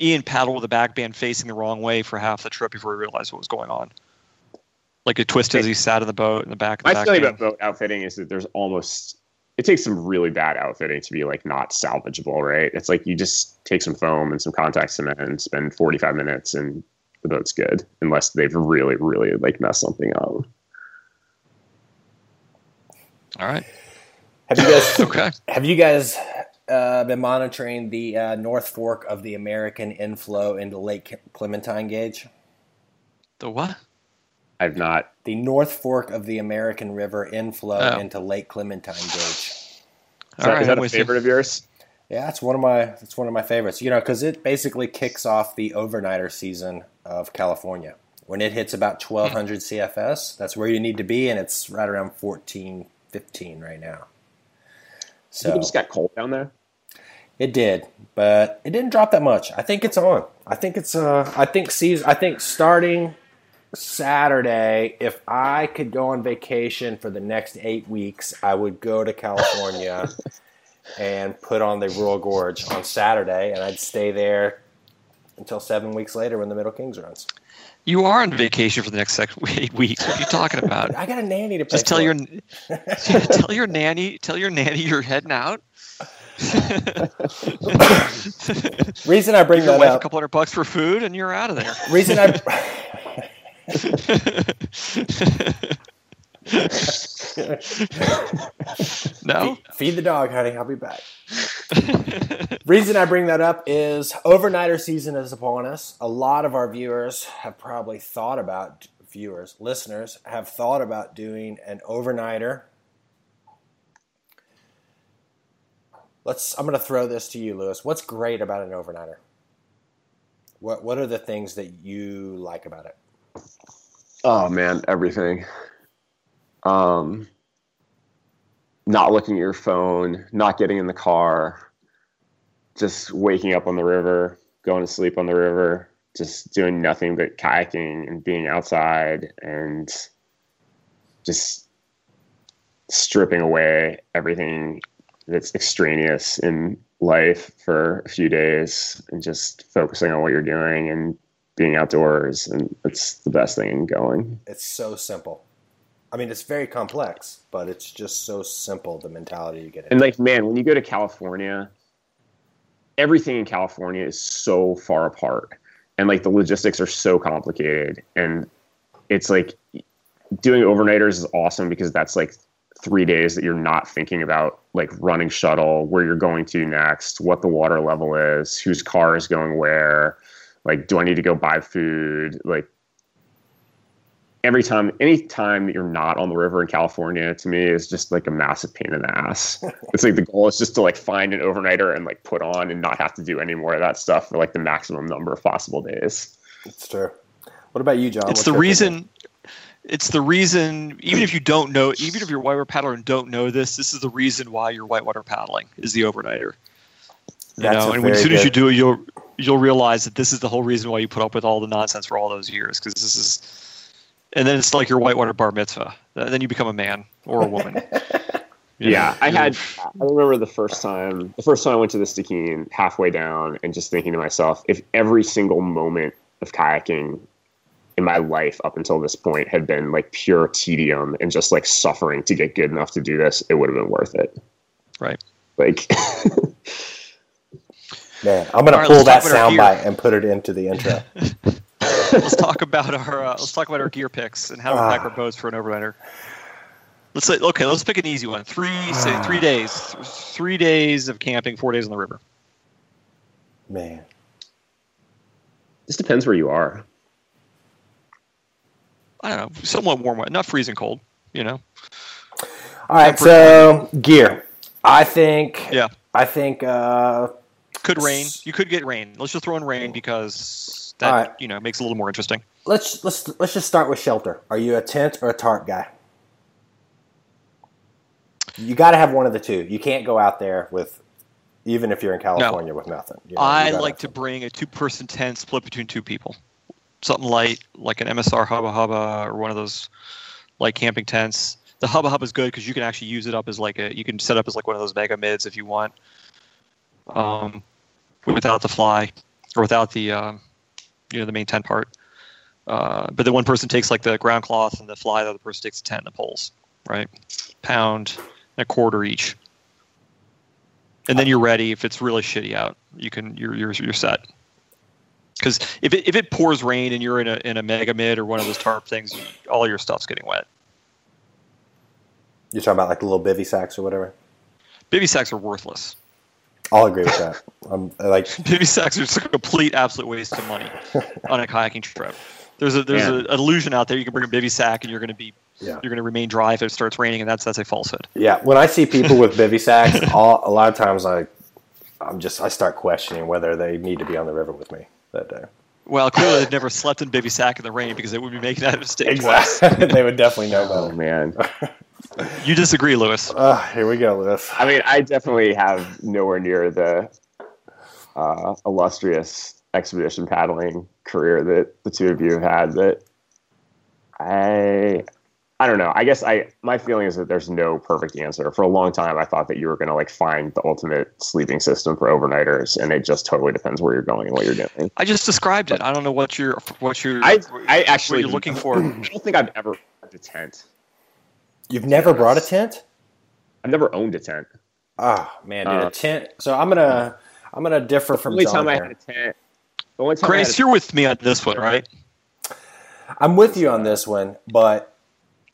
Ian paddled with the back band facing the wrong way for half the trip before he realized what was going on. Like it twisted as he sat in the boat in the back of the My feeling about boat outfitting is that there's almost it takes some really bad outfitting to be like not salvageable, right? It's like you just take some foam and some contact cement and spend 45 minutes and the boat's good, unless they've really, really like messed something up. All right. Have you guys? Okay. Have you guys uh, been monitoring the uh, North Fork of the American inflow into Lake Clementine gauge? The what? I've not. The North Fork of the American River inflow Oh. into Lake Clementine gauge. Is All that, right, is that a with you. favorite of yours? Yeah, it's one of my it's one of my favorites. You know, because it basically kicks off the overnighter season of California. When it hits about 1200 CFS, that's where you need to be, and it's right around fourteen, fifteen right now. So it just got cold down there. it did, but it didn't drop that much. I think it's on. I think it's uh. I think season. I think starting Saturday, if I could go on vacation for the next eight weeks, I would go to California and put on the Royal Gorge on Saturday, and I'd stay there until seven weeks later when the Middle Kings runs. You are on vacation for the next six, eight weeks. What are you talking about? I got a nanny to pay Just tell for. your tell your nanny tell your nanny you're heading out. reason I bring Give your that wife a couple hundred bucks for food, and you're out of there. Reason I no. feed the dog, honey. I'll be back. Reason I bring that up is overnighter season is upon us. A lot of our viewers have probably thought about viewers, listeners have thought about doing an overnighter. Let's I'm going to throw this to you, Louis. What's great about an overnighter? What what are the things that you like about it? Oh man, everything. Um, not looking at your phone, not getting in the car, just waking up on the river, going to sleep on the river, just doing nothing but kayaking and being outside and just stripping away everything that's extraneous in life for a few days and just focusing on what you're doing and being outdoors and it's the best thing going It's so simple. I mean, it's very complex, but it's just so simple the mentality you get Into. and like man when you go to california everything in california is so far apart. And like the logistics are so complicated. And it's like doing overnighters is awesome because that's like three days that you're not thinking about like running shuttle where you're going to next what the water level is whose car is going where like do i need to go buy food? Like every time any time that you're not on the river in california to me is just like a massive pain in the ass it's like the goal is just to like find an overnighter and like put on and not have to do any more of that stuff for like the maximum number of possible days It's true. What about you, John? it's What's the your opinion? reason it's the reason even if you don't know even if you're a whitewater paddler and don't know this this is the reason why you're whitewater paddling is the overnighter you That's know a and when, as very soon as you do it you'll you'll realize that this is the whole reason why you put up with all the nonsense for all those years because this is and then it's like your whitewater bar mitzvah and then you become a man or a woman You Yeah, know, I had. I remember the first time. The first time I went to the Stikine, halfway down, and just thinking to myself, if every single moment of kayaking in my life up until this point had been like pure tedium and just like suffering to get good enough to do this, it would have been worth it. Right. Like, Man, I'm gonna All right, pull that let's talk about our gear. soundbite and put it into the intro. let's talk about our uh, let's talk about our gear picks and how to pack Ah. our boats for an overnighter. Let's say okay, let's pick an easy one. Three say three days, three days of camping, four days on the river. Man, this depends where you are. I don't know, somewhat warm, not freezing cold. You know, all right. So gear. I think. Yeah. I think. Uh, could rain. You could get rain. Let's just throw in rain because that All right. you know makes it a little more interesting. let's let's let's just start with shelter. Are you a tent or a tarp guy? You got to have one of the two. You can't go out there with, even if you're in California, with nothing. You know, I like to bring a two-person tent split between two people. Something light, like an MSR Hubba Hubba or one of those light camping tents. The Hubba Hubba is good because you can actually use it up as like a you can set up as like one of those mega mids if you want, um, without the fly or without the um, you know the main tent part. Uh, but then one person takes like the ground cloth and the fly, the other person takes the tent and the poles, right? Pound and a quarter each, and then you're ready. If it's really shitty out, you can you're you're you're set. Because if it if it pours rain and you're in a in a mega mid or one of those tarp things, all your stuff's getting wet. You're talking about like little bivy sacks or whatever. Bivy sacks are worthless. I'll agree with that. I'm like Bivy sacks are just a complete absolute waste of money on a kayaking trip. There's a there's Yeah. a, an illusion out there. You can bring a bivy sack and you're going to be yeah. you're going to remain dry if it starts raining, and that's that's a falsehood. Yeah, when I see people with bivy sacks, all, a lot of times I, I'm just I start questioning whether they need to be on the river with me that day. Well, clearly they've never slept in bivy sack in the rain because they would be making that mistake twice. they would definitely know Oh better. man, You disagree, Louis? Uh, here we go, Louis. I mean, I definitely have nowhere near the uh, illustrious expedition paddling career that the two of you have had. That I I don't know. I guess I my feeling is that there's no perfect answer. For a long time, I thought that you were going to like find the ultimate sleeping system for overnighters, and it just totally depends where you're going and what you're doing. I just described it. I don't know what you're what you're I I actually you're looking for. I don't think I've ever owned a tent. You've never brought a tent? I've never owned a tent. Oh man, dude, Uh, a tent. So I'm gonna I'm gonna differ The from only John time I had a tent. The only time I had Grace, a- you're with me on this one, right? I'm with you on this one, but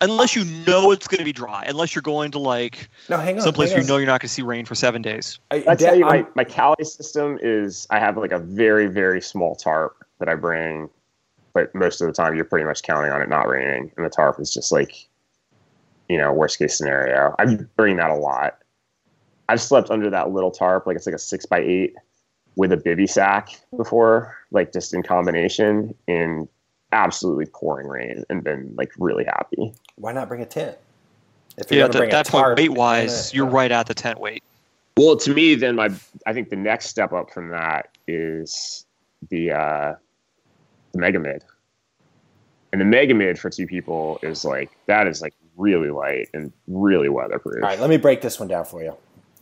Unless you know it's going to be dry, unless you're going to like no, hang on. someplace hang where on. you know you're not going to see rain for seven days. I, I tell you, my, I'm- my Cali system is I have like a very, very small tarp that I bring, but most of the time you're pretty much counting on it not raining. And the tarp is just like, you know, worst case scenario. I bring that a lot. I've slept under that little tarp, like it's like a six by eight with a bivy sack before, like just in combination in absolutely pouring rain and been like really happy. why not bring a tent? If Yeah, gonna at that, bring that point, tarp, weight wise, you're right at the tent weight. Well, to me, then my I think the next step up from that is the uh, the Mega Mid, and the Mega Mid for two people is like that is like really light and really weatherproof. All right, let me break this one down for you.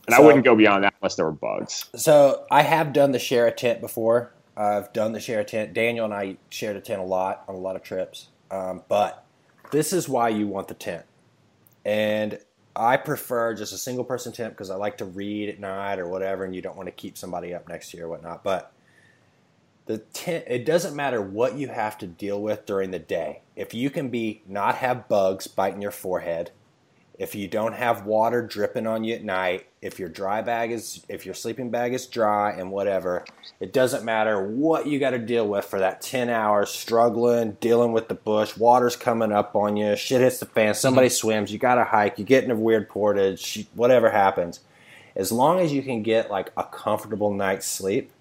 and I wouldn't go beyond that unless there were bugs. So I have done the share a tent before. I've done the share a tent. Daniel and I shared a tent a lot on a lot of trips. Um, but this is why you want the tent. And I prefer just a single person tent because I like to read at night or whatever, and you don't want to keep somebody up next to you or whatnot. But the tent, it doesn't matter what you have to deal with during the day. If you can be not have bugs biting your forehead, if you don't have water dripping on you at night, if your dry bag is, if your sleeping bag is dry and whatever, it doesn't matter what you got to deal with for that 10 hours struggling, dealing with the bush, water's coming up on you, shit hits the fan, somebody mm-hmm. swims, you got to hike, you get in a weird portage, whatever happens. As long as you can get like a comfortable night's sleep,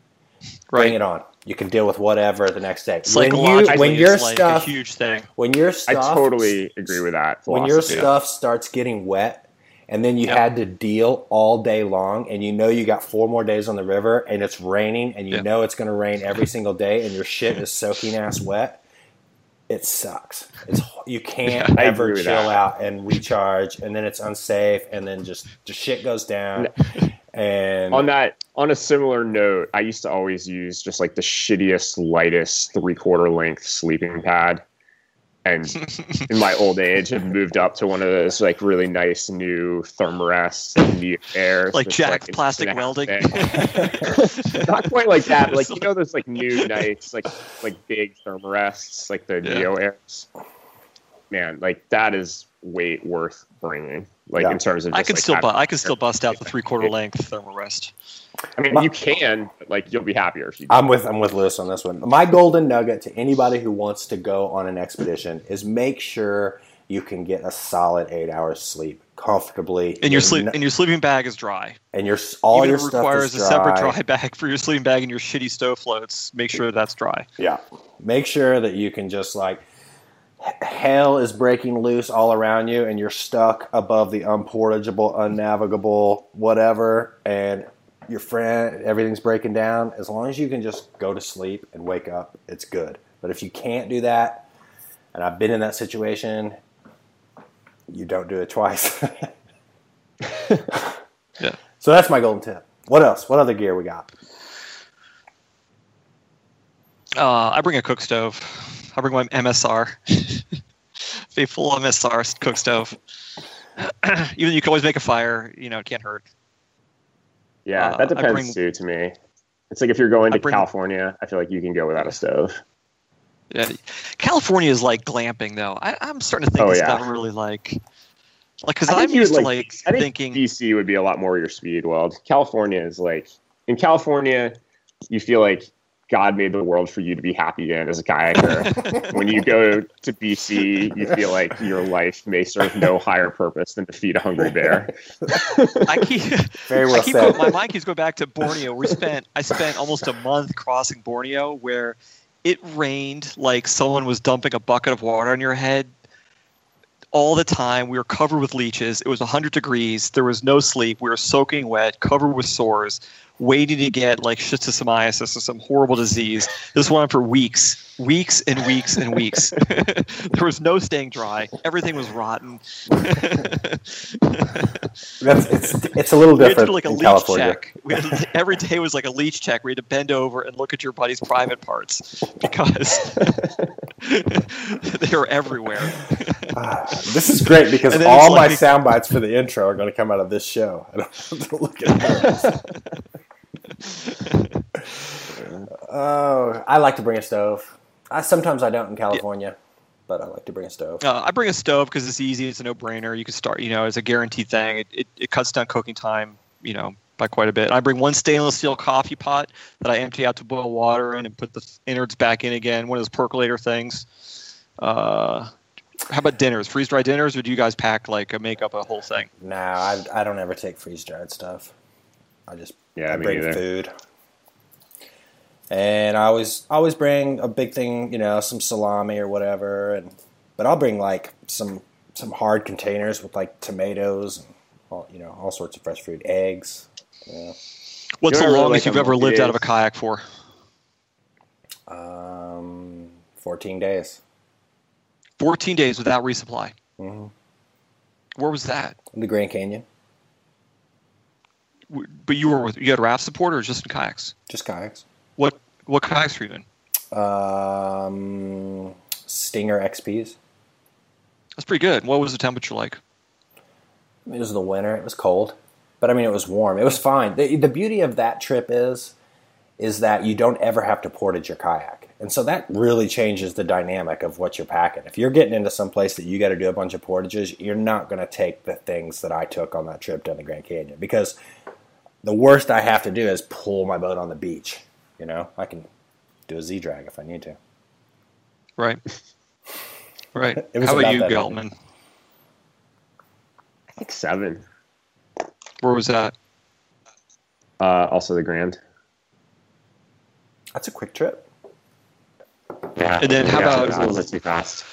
bring Right. it on. You can deal with whatever the next day. When you, Psychologically, when your it's like stuff, a huge thing. when your I totally agree with that. when your stuff starts getting wet and then you Yep. had to deal all day long and you know you got four more days on the river and it's raining and you Yep. know it's going to rain every single day and your shit is soaking ass wet it sucks it's you can't I ever chill that. out and recharge and then it's unsafe and then just the shit goes down and on that on a similar note, I used to always use just like the shittiest, lightest three quarter length sleeping pad. And in my old age, have moved up to one of those like really nice new Thermarests and Neo Airs. Like Jack Jack's an plastic inch and a half welding. Not quite like that. Like you know those like new nice like like big Thermarests, like the Yeah. Neo Airs. Man, like that is weight worth bringing. Like Yeah. in terms of I just, can like, still, bu- I can still bust out the three quarter length thermal rest. I mean, My- you can, but like you'll be happier if you. I'm with I'm with Louis on this one. My golden nugget to anybody who wants to go on an expedition is make sure you can get a solid eight hours sleep comfortably. And your sleep n- and your sleeping bag is dry. and your all Even your if it stuff requires is a separate dry bag for your sleeping bag and your shitty stove floats. Make sure that's dry. Yeah, make sure that you can just like h- hell is breaking loose all around you, and you're stuck above the unportageable, unnavigable, whatever, and your friend everything's breaking down. As long as you can just go to sleep and wake up, it's good. But if you can't do that, and I've been in that situation, you don't do it twice. Yeah. So that's my golden tip. What else? What other gear we got? Uh, I bring a cook stove. I bring my MSR, faithful MSR cook stove. Even you can always make a fire, you know, it can't hurt. Yeah, Uh, that I depends bring- too. To me, it's like if you're going I to bring- California, I feel like you can go without a stove. Yeah. California is like glamping, though. I, I'm starting to think Oh, it's yeah. not really like, like, because I I'm used would to like- like I think thinking. BC would be a lot more your speed. Well, California is like in California, you feel like God made the world for you to be happy in as a kayaker. when you go to BC, you feel like your life may serve no higher purpose than to feed a hungry bear. I keep, Very well I keep said. going, my mind keeps going back to Borneo. We spent I spent almost a month crossing Borneo where it rained like someone was dumping a bucket of water on your head all the time. We were covered with leeches. It was 100 degrees. There was no sleep. We were soaking wet, covered with sores. Waiting to get like schistosomiasis or some horrible disease. This went on for weeks, weeks and weeks and weeks. there was no staying dry. Everything was rotten. It's, it's a little different. we had to do like a in leech California. check. To- every day was like a leech check. We had to bend over and look at your buddy's private parts because they were everywhere. Ah, this is great because all it's my sound bites for the intro are going to come out of this show. I don't have to look at those. Oh, I like to bring a stove. I sometimes I don't in California, but I like to bring a stove. Uh, I bring a stove because it's easy. It's a no-brainer. You can start. You know, it's a guaranteed thing. It, it, it cuts down cooking time. You know, by quite a bit. I bring one stainless steel coffee pot that I empty out to boil water in and put the innards back in again. One of those percolator things. Uh, how about dinners? Freeze dried dinners, or do you guys pack like a make up a whole thing? No, I, I don't ever take freeze dried stuff. I just Yeah, I me bring neither. food. And I always always bring a big thing, you know, some salami or whatever, and but I'll bring like some some hard containers with like tomatoes and all, you know all sorts of fresh food, eggs. Yeah. What's You the know, longest like you've ever lived out of a kayak for? Um, fourteen days. 14 days without resupply. hmm Where was that? The Grand Canyon, W- But you were with you had raft support or just in kayaks? just kayaks. What what kayaks were you in? Um, Stinger XPs. That's pretty good. What was the temperature like? It was the winter. It was cold, but I mean, it was warm. It was fine. The, the beauty of that trip is, is that you don't ever have to portage your kayak, and so that really changes the dynamic of what you're packing. If you're getting into some place that you got to do a bunch of portages, you're not going to take the things that I took on that trip down the Grand Canyon because the worst I have to do is pull my boat on the beach. You know, I can do a Z drag if I need to. Right. Right. How about about you, that, Geltman? I think seven. Where was that? Uh, also the Grand. That's a quick trip. Yeah. And then how Yeah, about- it's a little bit too fast?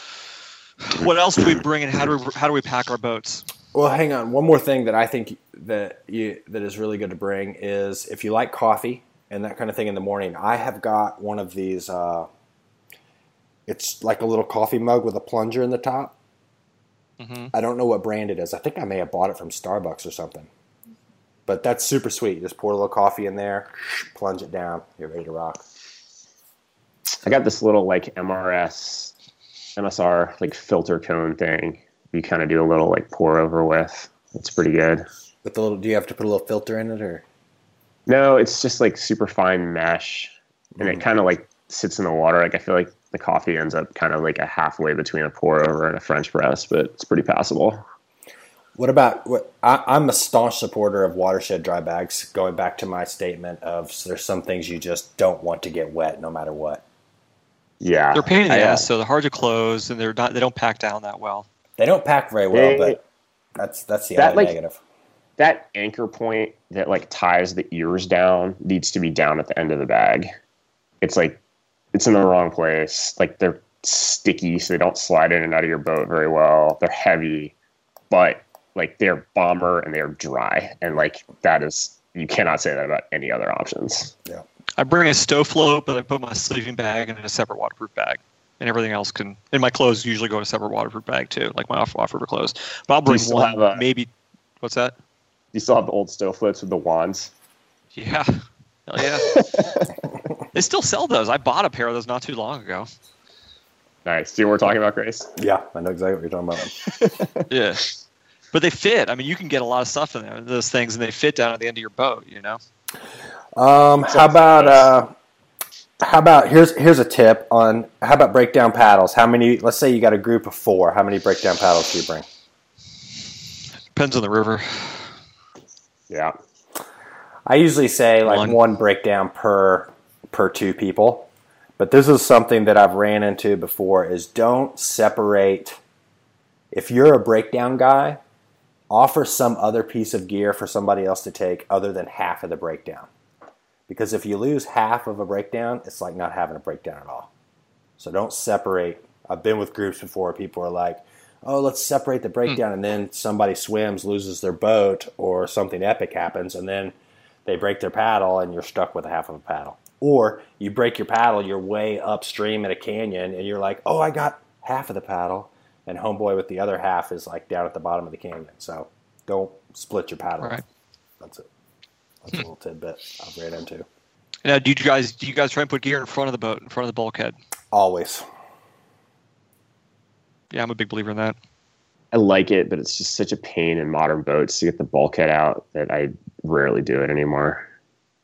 What else do we bring and how do we, how do we pack our boats? Well, hang on. One more thing that I think that you that is really good to bring is if you like coffee and that kind of thing in the morning. I have got one of these. Uh, it's like a little coffee mug with a plunger in the top. hmm I don't know what brand it is. I think I may have bought it from Starbucks or something. But that's super sweet. You just pour a little coffee in there, plunge it down. You're ready to rock. I got this little like MRS, MSR like filter cone thing. You kind of do a little like pour over with. It's pretty good. With the little, do you have to put a little filter in it or? No, it's just like super fine mesh, and it kind of like sits in the water. Like I feel like the coffee ends up kind of like a halfway between a pour over and a French press, but it's pretty passable. What about what? I, I'm a staunch supporter of watershed dry bags. Going back to my statement of there's some things you just don't want to get wet no matter what. Yeah, They're a pain in the I, uh, ass, so they're hard to close and they're not they don't pack down that well. They don't pack very well, They- but that's that's the That, other like- negative. that anchor point that like ties the ears down needs to be down at the end of the bag. It's like it's in the wrong place. Like they're sticky, so they don't slide in and out of your boat very well. They're heavy, but like they're bomber and they're dry, and like that is you cannot say that about any other options. Yeah. I bring a stove float, but I put my sleeping bag in a separate waterproof bag. And everything else can, and my clothes usually go in a separate waterproof bag too, like my off waterproof clothes. But I'll bring still one, have a- maybe. What's that? You still have the old stove floats with the wands. Yeah. Hell yeah. they still sell those. I bought a pair of those not too long ago. Nice. Do you know what we're talking about, Grace? Yeah, I know exactly what you're talking about. Yeah. But they fit. I mean, you can get a lot of stuff in there, those things, and they fit down at the end of your boat, you know? Um, how about uh, how about here's here's a tip on how about breakdown paddles? How many? Let's say you got a group of four. How many breakdown paddles do you bring? Depends on the river. Yeah. I usually say like One. one, breakdown per per two people. But this is something that I've ran into before is don't separate if you're a breakdown guy, offer some other piece of gear for somebody else to take other than half of the breakdown. Because if you lose half of a breakdown, it's like not having a breakdown at all. So don't separate. I've been with groups before people are like, oh, let's separate the hmm. breakdown. And then somebody swims, loses their boat, or something epic happens. And then they break their paddle and you're stuck with a half of a paddle. Or you break your paddle, you're way upstream in a canyon and you're like, oh, I got half of the paddle. And homeboy with the other half is like down at the bottom of the canyon. So don't split your paddle. Right. That's it. That's a little tidbit I've ran into. Now, do you guys do you guys try and put gear in front of the boat, in front of the bulkhead? Always. Yeah, I'm a big believer in that. I like it, but it's just such a pain in modern boats to get the bulkhead out that I rarely do it anymore.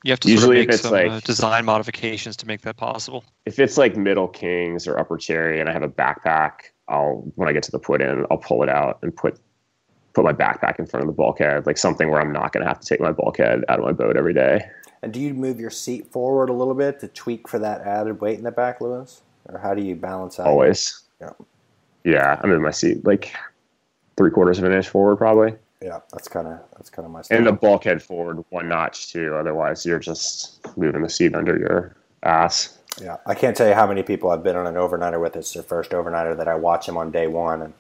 You have to Usually sort if of make it's some like- uh, design modifications to make that possible. If it's like middle kings or upper cherry and I have a backpack, I'll when I get to the put in, I'll pull it out and put put my backpack in front of the bulkhead, like something where I'm not going to have to take my bulkhead out of my boat every day. And do you move your seat forward a little bit to tweak for that added weight in the back, Louis? Or how do you balance out? Always. Yeah. Yeah, I'm in my seat like three quarters of an inch forward, probably, Yeah, that's kind of that's kind of my style. and the bulkhead forward one notch too. Otherwise, you're just moving the seat under your ass. Yeah, I can't tell you how many people I've been on an overnighter with. It's their first overnighter that I watch them on day one, and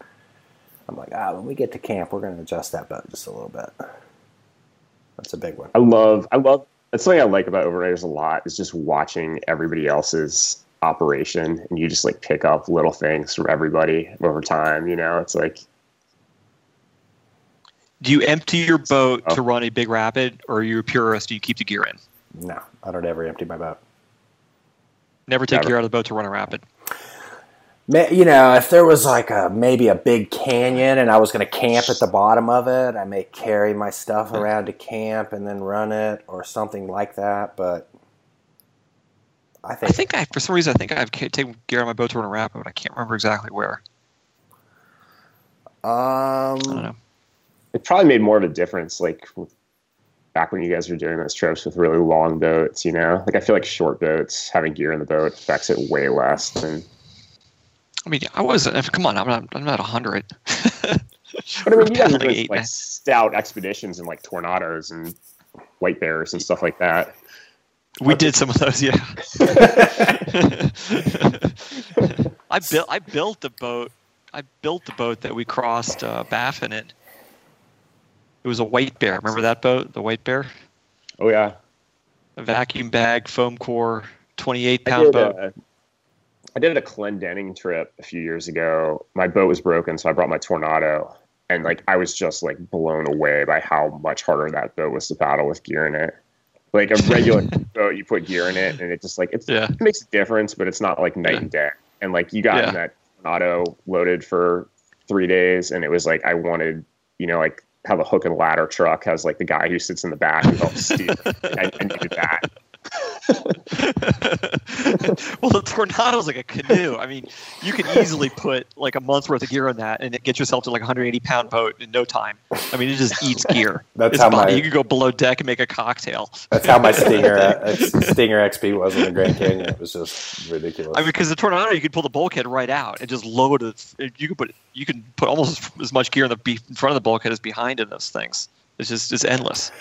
I'm like, ah, when we get to camp, we're going to adjust that boat just a little bit. That's a big one. I love, I love. That's something I like about overnighters a lot is just watching everybody else's operation, and you just like pick up little things from everybody over time. You know, it's like Do you empty your boat Oh. to run a big rapid, or are you a purist? Do you keep the gear in? No, I don't ever empty my boat. Never take Never. gear out of the boat to run a rapid. Ma- You know, if there was like a maybe a big canyon and I was going to camp at the bottom of it, I may carry my stuff around to camp and then run it or something like that. But I I think, think I, for some reason, I think I've taken gear on my boat to run a rapid, but I can't remember exactly where. Um, I don't know. it probably made more of a difference. Like back when you guys were doing those trips with really long boats, you know, like I feel like short boats having gear in the boat affects it way less than. I mean, I wasn't. Come on, I'm not. I'm not hundred. But I mean, you guys eight, like stout expeditions and like tornadoes and white bears and stuff like that. We did some of those, yeah. I built. I built the boat. I built the boat that we crossed uh, Baffin in. It was a white bear. Remember that boat, the white bear? Oh yeah, A vacuum bag, foam core, twenty-eight pound boat. a, I did a Clendenning trip a few years ago. My boat was broken, so I brought my Tornado, and like I was just like blown away by how much harder that boat was to paddle with gear in it. Like a regular boat, you put gear in it, and it just like it's, Yeah. it makes a difference, but it's not like night Yeah. and day. And like you got in that Tornado loaded for three days, and it was like I wanted, you know, like how the hook and ladder truck has like the guy who sits in the back who helps steer. I, I needed that. well, the tornado's like a canoe. I mean, you can easily put like a month's worth of gear on that and get yourself to like a 180 pound boat in no time. I mean, it just eats gear. That's It's how body. my- you could go below deck and make a cocktail. that's how my Stinger Stinger XP was in the Grand Canyon. It was just ridiculous. I mean, because the tornado, you could pull the bulkhead right out and just load it. You could put you can put almost as much gear in the in front of the bulkhead as behind in those things. It's just it's endless.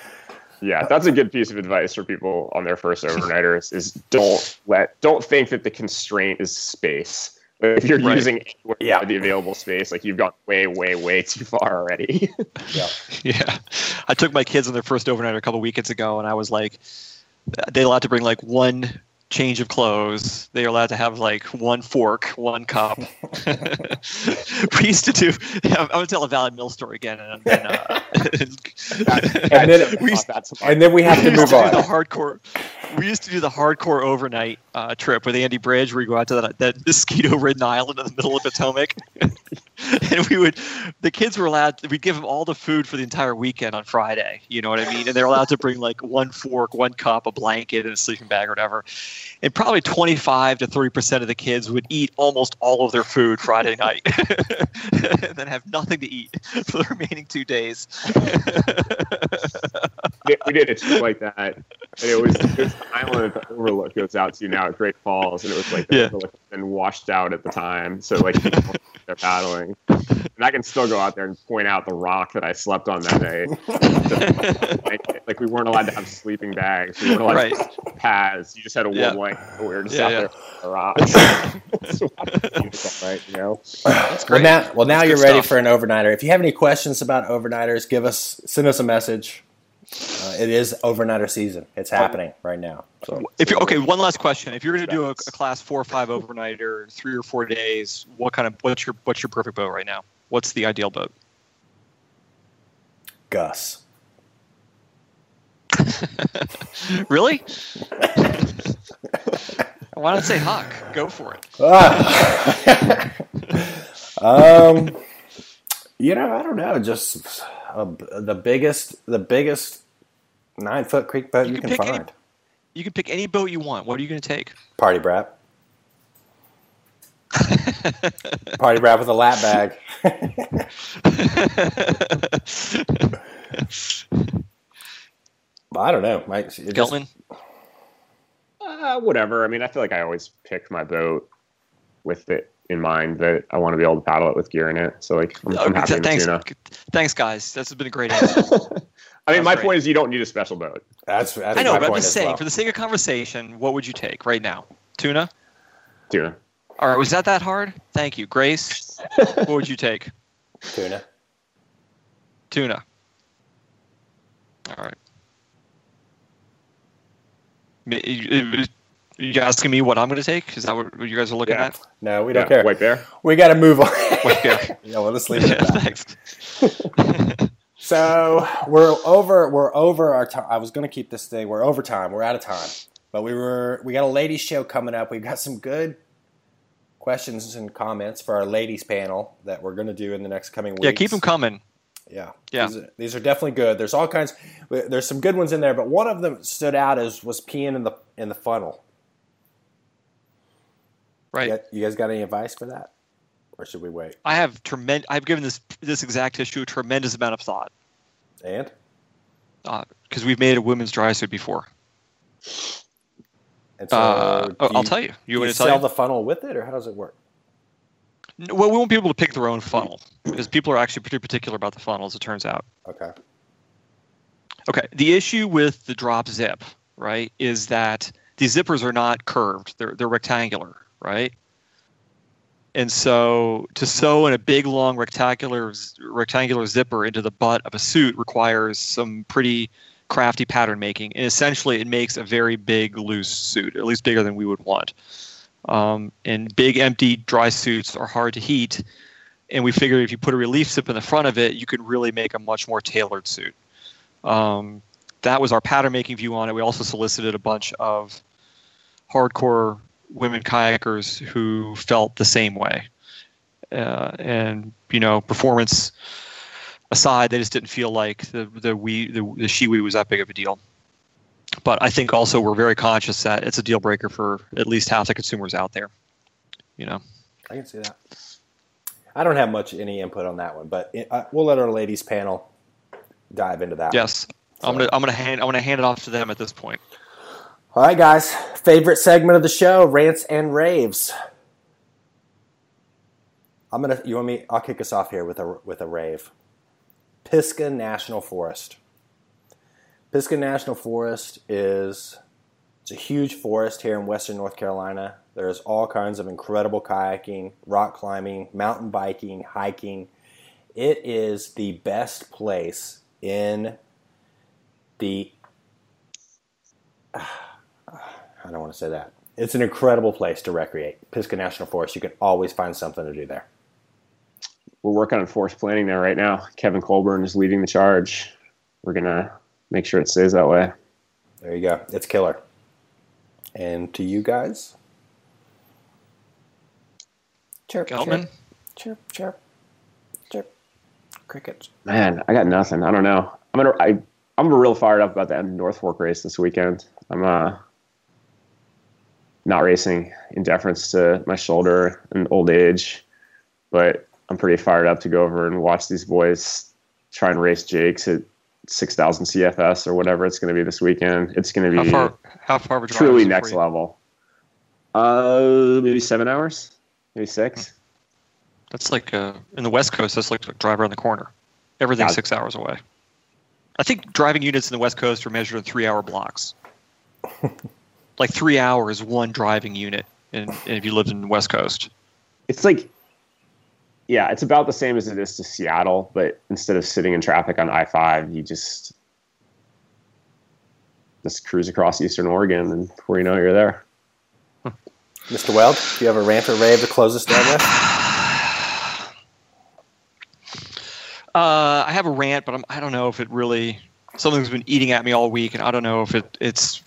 Yeah, that's a good piece of advice for people on their first overnighters is don't let don't think that the constraint is space. If you're Right. using anywhere Yeah. the available space, like you've gone way, way, way too far already. yeah. Yeah, I took my kids on their first overnight a couple weekends ago, and I was like, they allowed to bring like one change of clothes. They are allowed to have like one fork, one cup. we used to do. I'm going to tell a Valley Mill story again, and then. Uh, And then- we used, That's And then we have to we used move to do the hardcore. We used to do the hardcore overnight uh, trip with Andy Bridge, where we go out to that, that mosquito-ridden island in the middle of the Potomac, and we would. The kids were allowed. We'd give them all the food for the entire weekend on Friday. You know what I mean? And they're allowed to bring like one fork, one cup, a blanket, and a sleeping bag or whatever. And probably twenty-five to thirty percent of the kids would eat almost all of their food Friday night, and then have nothing to eat for the remaining two days. we did a trip like that. And it was, it was the island that the overlook goes out to now at Great Falls, and it was like the Yeah. overlook been washed out at the time. So like people they're paddling. And I can still go out there and point out the rock that I slept on that night. like, like we weren't allowed to have sleeping bags. We weren't allowed Right. to have pads. You just had a warm Yeah. blanket. We were just Yeah, out yeah. there on the rock. so it's you know. That's Well now, well now That's you're ready stuff. for an overnighter. If you have any questions about overnighters, give us send us a message. Uh, it is overnighter season. It's happening right now. So If you okay, one last question. If you're going to do a, a class four or five overnight or three or four days, what kind of what's your what's your perfect boat right now? What's the ideal boat? Gus. Really? Why not say Huck? Go for it. Ah. um, you know, I don't know. Just uh, the biggest, the biggest nine foot creek boat You you, can can, pick any- find. You can pick any boat you want. What are you going to take? Party brat. Party brat with a lap bag. I don't know, Mike. it just- Geltman? Uh, whatever. I mean, I feel like I always pick my boat with it in mind that I want to be able to paddle it with gear in it. So like, I'm, I'm Okay, happy with thanks, tuna. thanks, guys. That's been a great answer. I mean, my great. point is you don't need a special boat. That's, that's I know, but I'm just saying, well. for the sake of conversation, what would you take right now? Tuna? Tuna. All right, was that that hard? Thank you. Grace, what would you take? tuna. Tuna. All right. Me- you- You asking me what I'm going to take? Is that what you guys are looking Yeah. at? No, we don't Yeah, care. White bear. We got to move on. White bear. yeah, well, let's leave it Yeah, at that. thanks. So we're over. We're over our time. I was going to keep this thing. We're over time. We're out of time. But we were. We got a ladies show coming up. We've got some good questions and comments for our ladies panel that we're going to do in the next coming weeks. Yeah, keep them coming. Yeah, Yeah. These are, these are definitely good. There's all kinds. There's some good ones in there, but one of them stood out as was peeing in the in the funnel. Right. You, got- you guys got any advice for that, or should we wait? I have tremendous. I've given this this exact issue a tremendous amount of thought And because we've made a women's dry suit before. and so Uh, I'll tell you. You do you want to sell you? the funnel with it, or how does it work? Well, we want people to pick their own funnel because people are actually pretty particular about the funnel, as it turns out. Okay. Okay. The issue with the drop zip, right, is that these zippers are not curved; they're they're rectangular, right? And so, to sew in a big, long rectangular rectangular zipper into the butt of a suit requires some pretty crafty pattern making, and essentially, it makes a very big, loose suit, at least bigger than we would want. Um, and big, empty, dry suits are hard to heat, and we figured if you put a relief zip in the front of it, you could really make a much more tailored suit. Um, that was our pattern making view on it. We also solicited a bunch of hardcore women kayakers who felt the same way. Uh, and you know, performance aside, they just didn't feel like the the we the, the Shewee was that big of a deal. But I think also we're very conscious that it's a deal breaker for at least half the consumers out there. You know, I can see that. I don't have much any input on that one, but it, uh, we'll let our ladies panel dive into that. yes, I'm gonna I'm gonna hand I'm gonna hand it off to them at this point. All right, guys. Favorite segment of the show: rants and raves. I'm gonna. You want me? I'll kick us off here with a with a rave. Pisgah National Forest. Pisgah National Forest is it's a huge forest here in western North Carolina. There's all kinds of incredible kayaking, rock climbing, mountain biking, hiking. It is the best place in the I don't want to say that. It's an incredible place to recreate. Pisgah National Forest. You can always find something to do there. We're working on forest planning there right now. Kevin Colburn is leading the charge. We're gonna make sure it stays that way. There you go. It's killer. And to you guys, chirp, Geltman, chirp, chirp, chirp, chirp. Crickets. Man, I got nothing. I don't know. I'm gonna. I, I'm real fired up about the North Fork race this weekend. I'm uh not racing in deference to my shoulder and old age, but I'm pretty fired up to go over and watch these boys try and race Jake's at 6,000 CFS or whatever it's going to be this weekend. It's going to be how be far how far of a truly is it for next level. Uh, maybe seven hours, maybe six. That's like uh, in the West Coast. That's like a drive around the corner. Everything's Yeah. six hours away. I think driving units in the West Coast are measured in three-hour blocks. like three hours, one driving unit, and, and if you lived in the West Coast, It's like, yeah, it's about the same as it is to Seattle, but instead of sitting in traffic on I five, you just just cruise across Eastern Oregon, and before you know it, you're there. Mr. Weld, do you have a rant or rave to close us down with? Uh, I have a rant, but I'm, I don't know if it really something's been eating at me all week, and I don't know if it, it's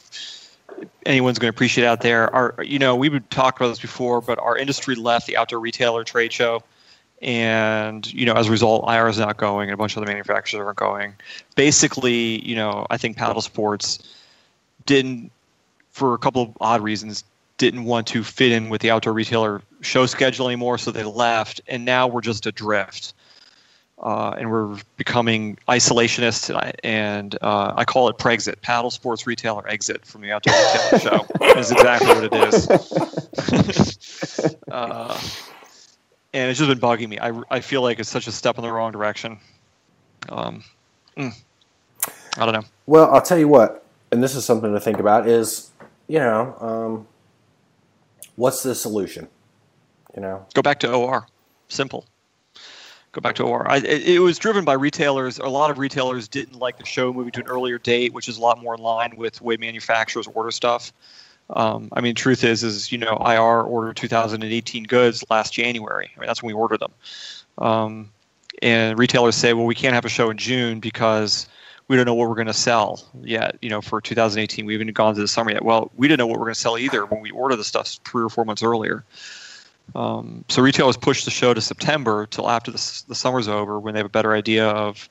anyone's going to appreciate out there. Our, you know, we've talked about this before, but our industry left the outdoor retailer trade show, and you know, as a result, IR is not going, and a bunch of other manufacturers aren't going. Basically, you know, I think paddle sports didn't, for a couple of odd reasons, didn't want to fit in with the outdoor retailer show schedule anymore, so they left, and now we're just adrift. Uh, and we're becoming isolationists, and, I, and uh, I call it Prexit, paddle sports retailer exit from the outdoor retailer show. Is exactly what it is. uh, and it's just been bugging me. I, I feel like it's such a step in the wrong direction. Um, mm, I don't know. Well, I'll tell you what, and this is something to think about. Is you know, um, what's the solution? You know, Go back to OR. Simple. Go back to OR. I, it, was driven by retailers. A lot of retailers didn't like the show moving to an earlier date, which is a lot more in line with the way manufacturers order stuff. Um, I mean, truth is, is you know, IR ordered 2018 goods last January. I mean, that's when we ordered them. Um, and retailers say, well, we can't have a show in June because we don't know what we're going to sell yet. You know, for 2018, we haven't gone to the summer yet. Well, we didn't know what we're going to sell either when we ordered the stuff three or four months earlier. Um, so retailers push the show to September till after the, the summer's over when they have a better idea of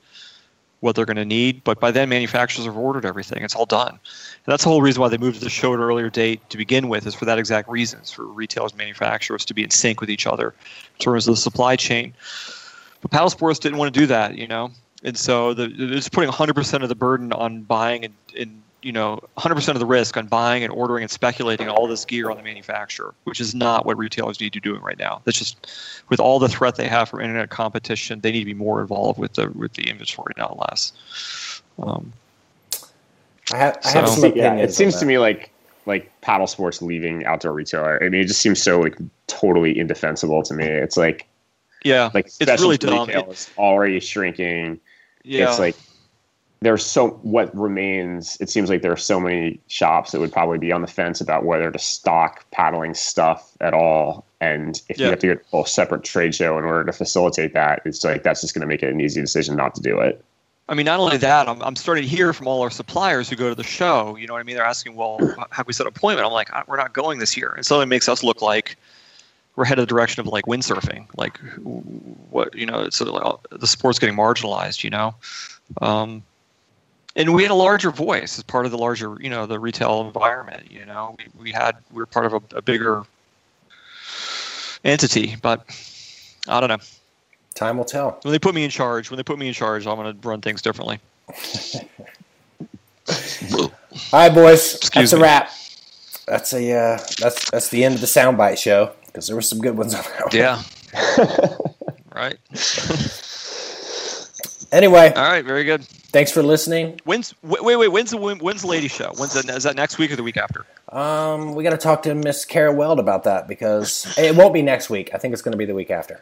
what they're going to need. But by then, manufacturers have ordered everything; it's all done. And that's the whole reason why they moved the show at an earlier date to begin with, is for that exact reason: for retailers, manufacturers to be in sync with each other in terms of the supply chain. But paddle sports didn't want to do that, you know, and so the, it's putting 100% of the burden on buying and, and you know 100% of the risk on buying and ordering and speculating all this gear on the manufacturer which is not what retailers need to be doing right now that's just with all the threat they have from internet competition they need to be more involved with the with the inventory not less um, I have, I have So- some yeah, it seems to me like like paddle sports leaving outdoor retailer. I mean, it just seems so like totally indefensible to me. It's like yeah like it's really specialty dumb retail already shrinking. yeah It's like there's so what remains. It seems like there are so many shops that would probably be on the fence about whether to stock paddling stuff at all. And if Yeah. you have to get a whole separate trade show in order to facilitate that, it's like that's just going to make it an easy decision not to do it. I mean, not only that, I'm, I'm starting to hear from all our suppliers who go to the show. You know what I mean? They're asking, well, have we set an appointment? I'm like, "Uh, we're not going this year. And so it makes us look like we're headed the direction of like windsurfing. Like, what, you know, it's sort of like, the sport's getting marginalized, you know? Um, and we had a larger voice as part of the larger, you know, the retail environment. You know, we, we had, we were part of a, a bigger entity, but I don't know. Time will tell. When they put me in charge, when they put me in charge, I'm going to run things differently. All right, boys. Excuse that's a wrap. That's a uh, that's that's the end of the soundbite show because there were some good ones on that. one. Yeah. right. Anyway, All right. Very good. Thanks for listening. When's wait wait wait? When's the when's the lady show? When's that? Is that next week or the week after? Um, we got to talk to Miss Kara Weld about that because it won't be next week. I think it's going to be the week after.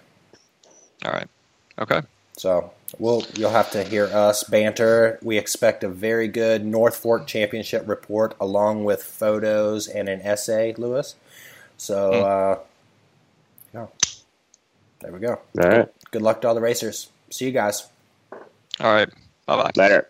All right. Okay. So we'll you'll have to hear us banter. We expect a very good North Fork Championship report along with photos and an essay, Louis. So uh, yeah, there we go. All right, Good luck to all the racers. See you guys. All right. Bye bye. later.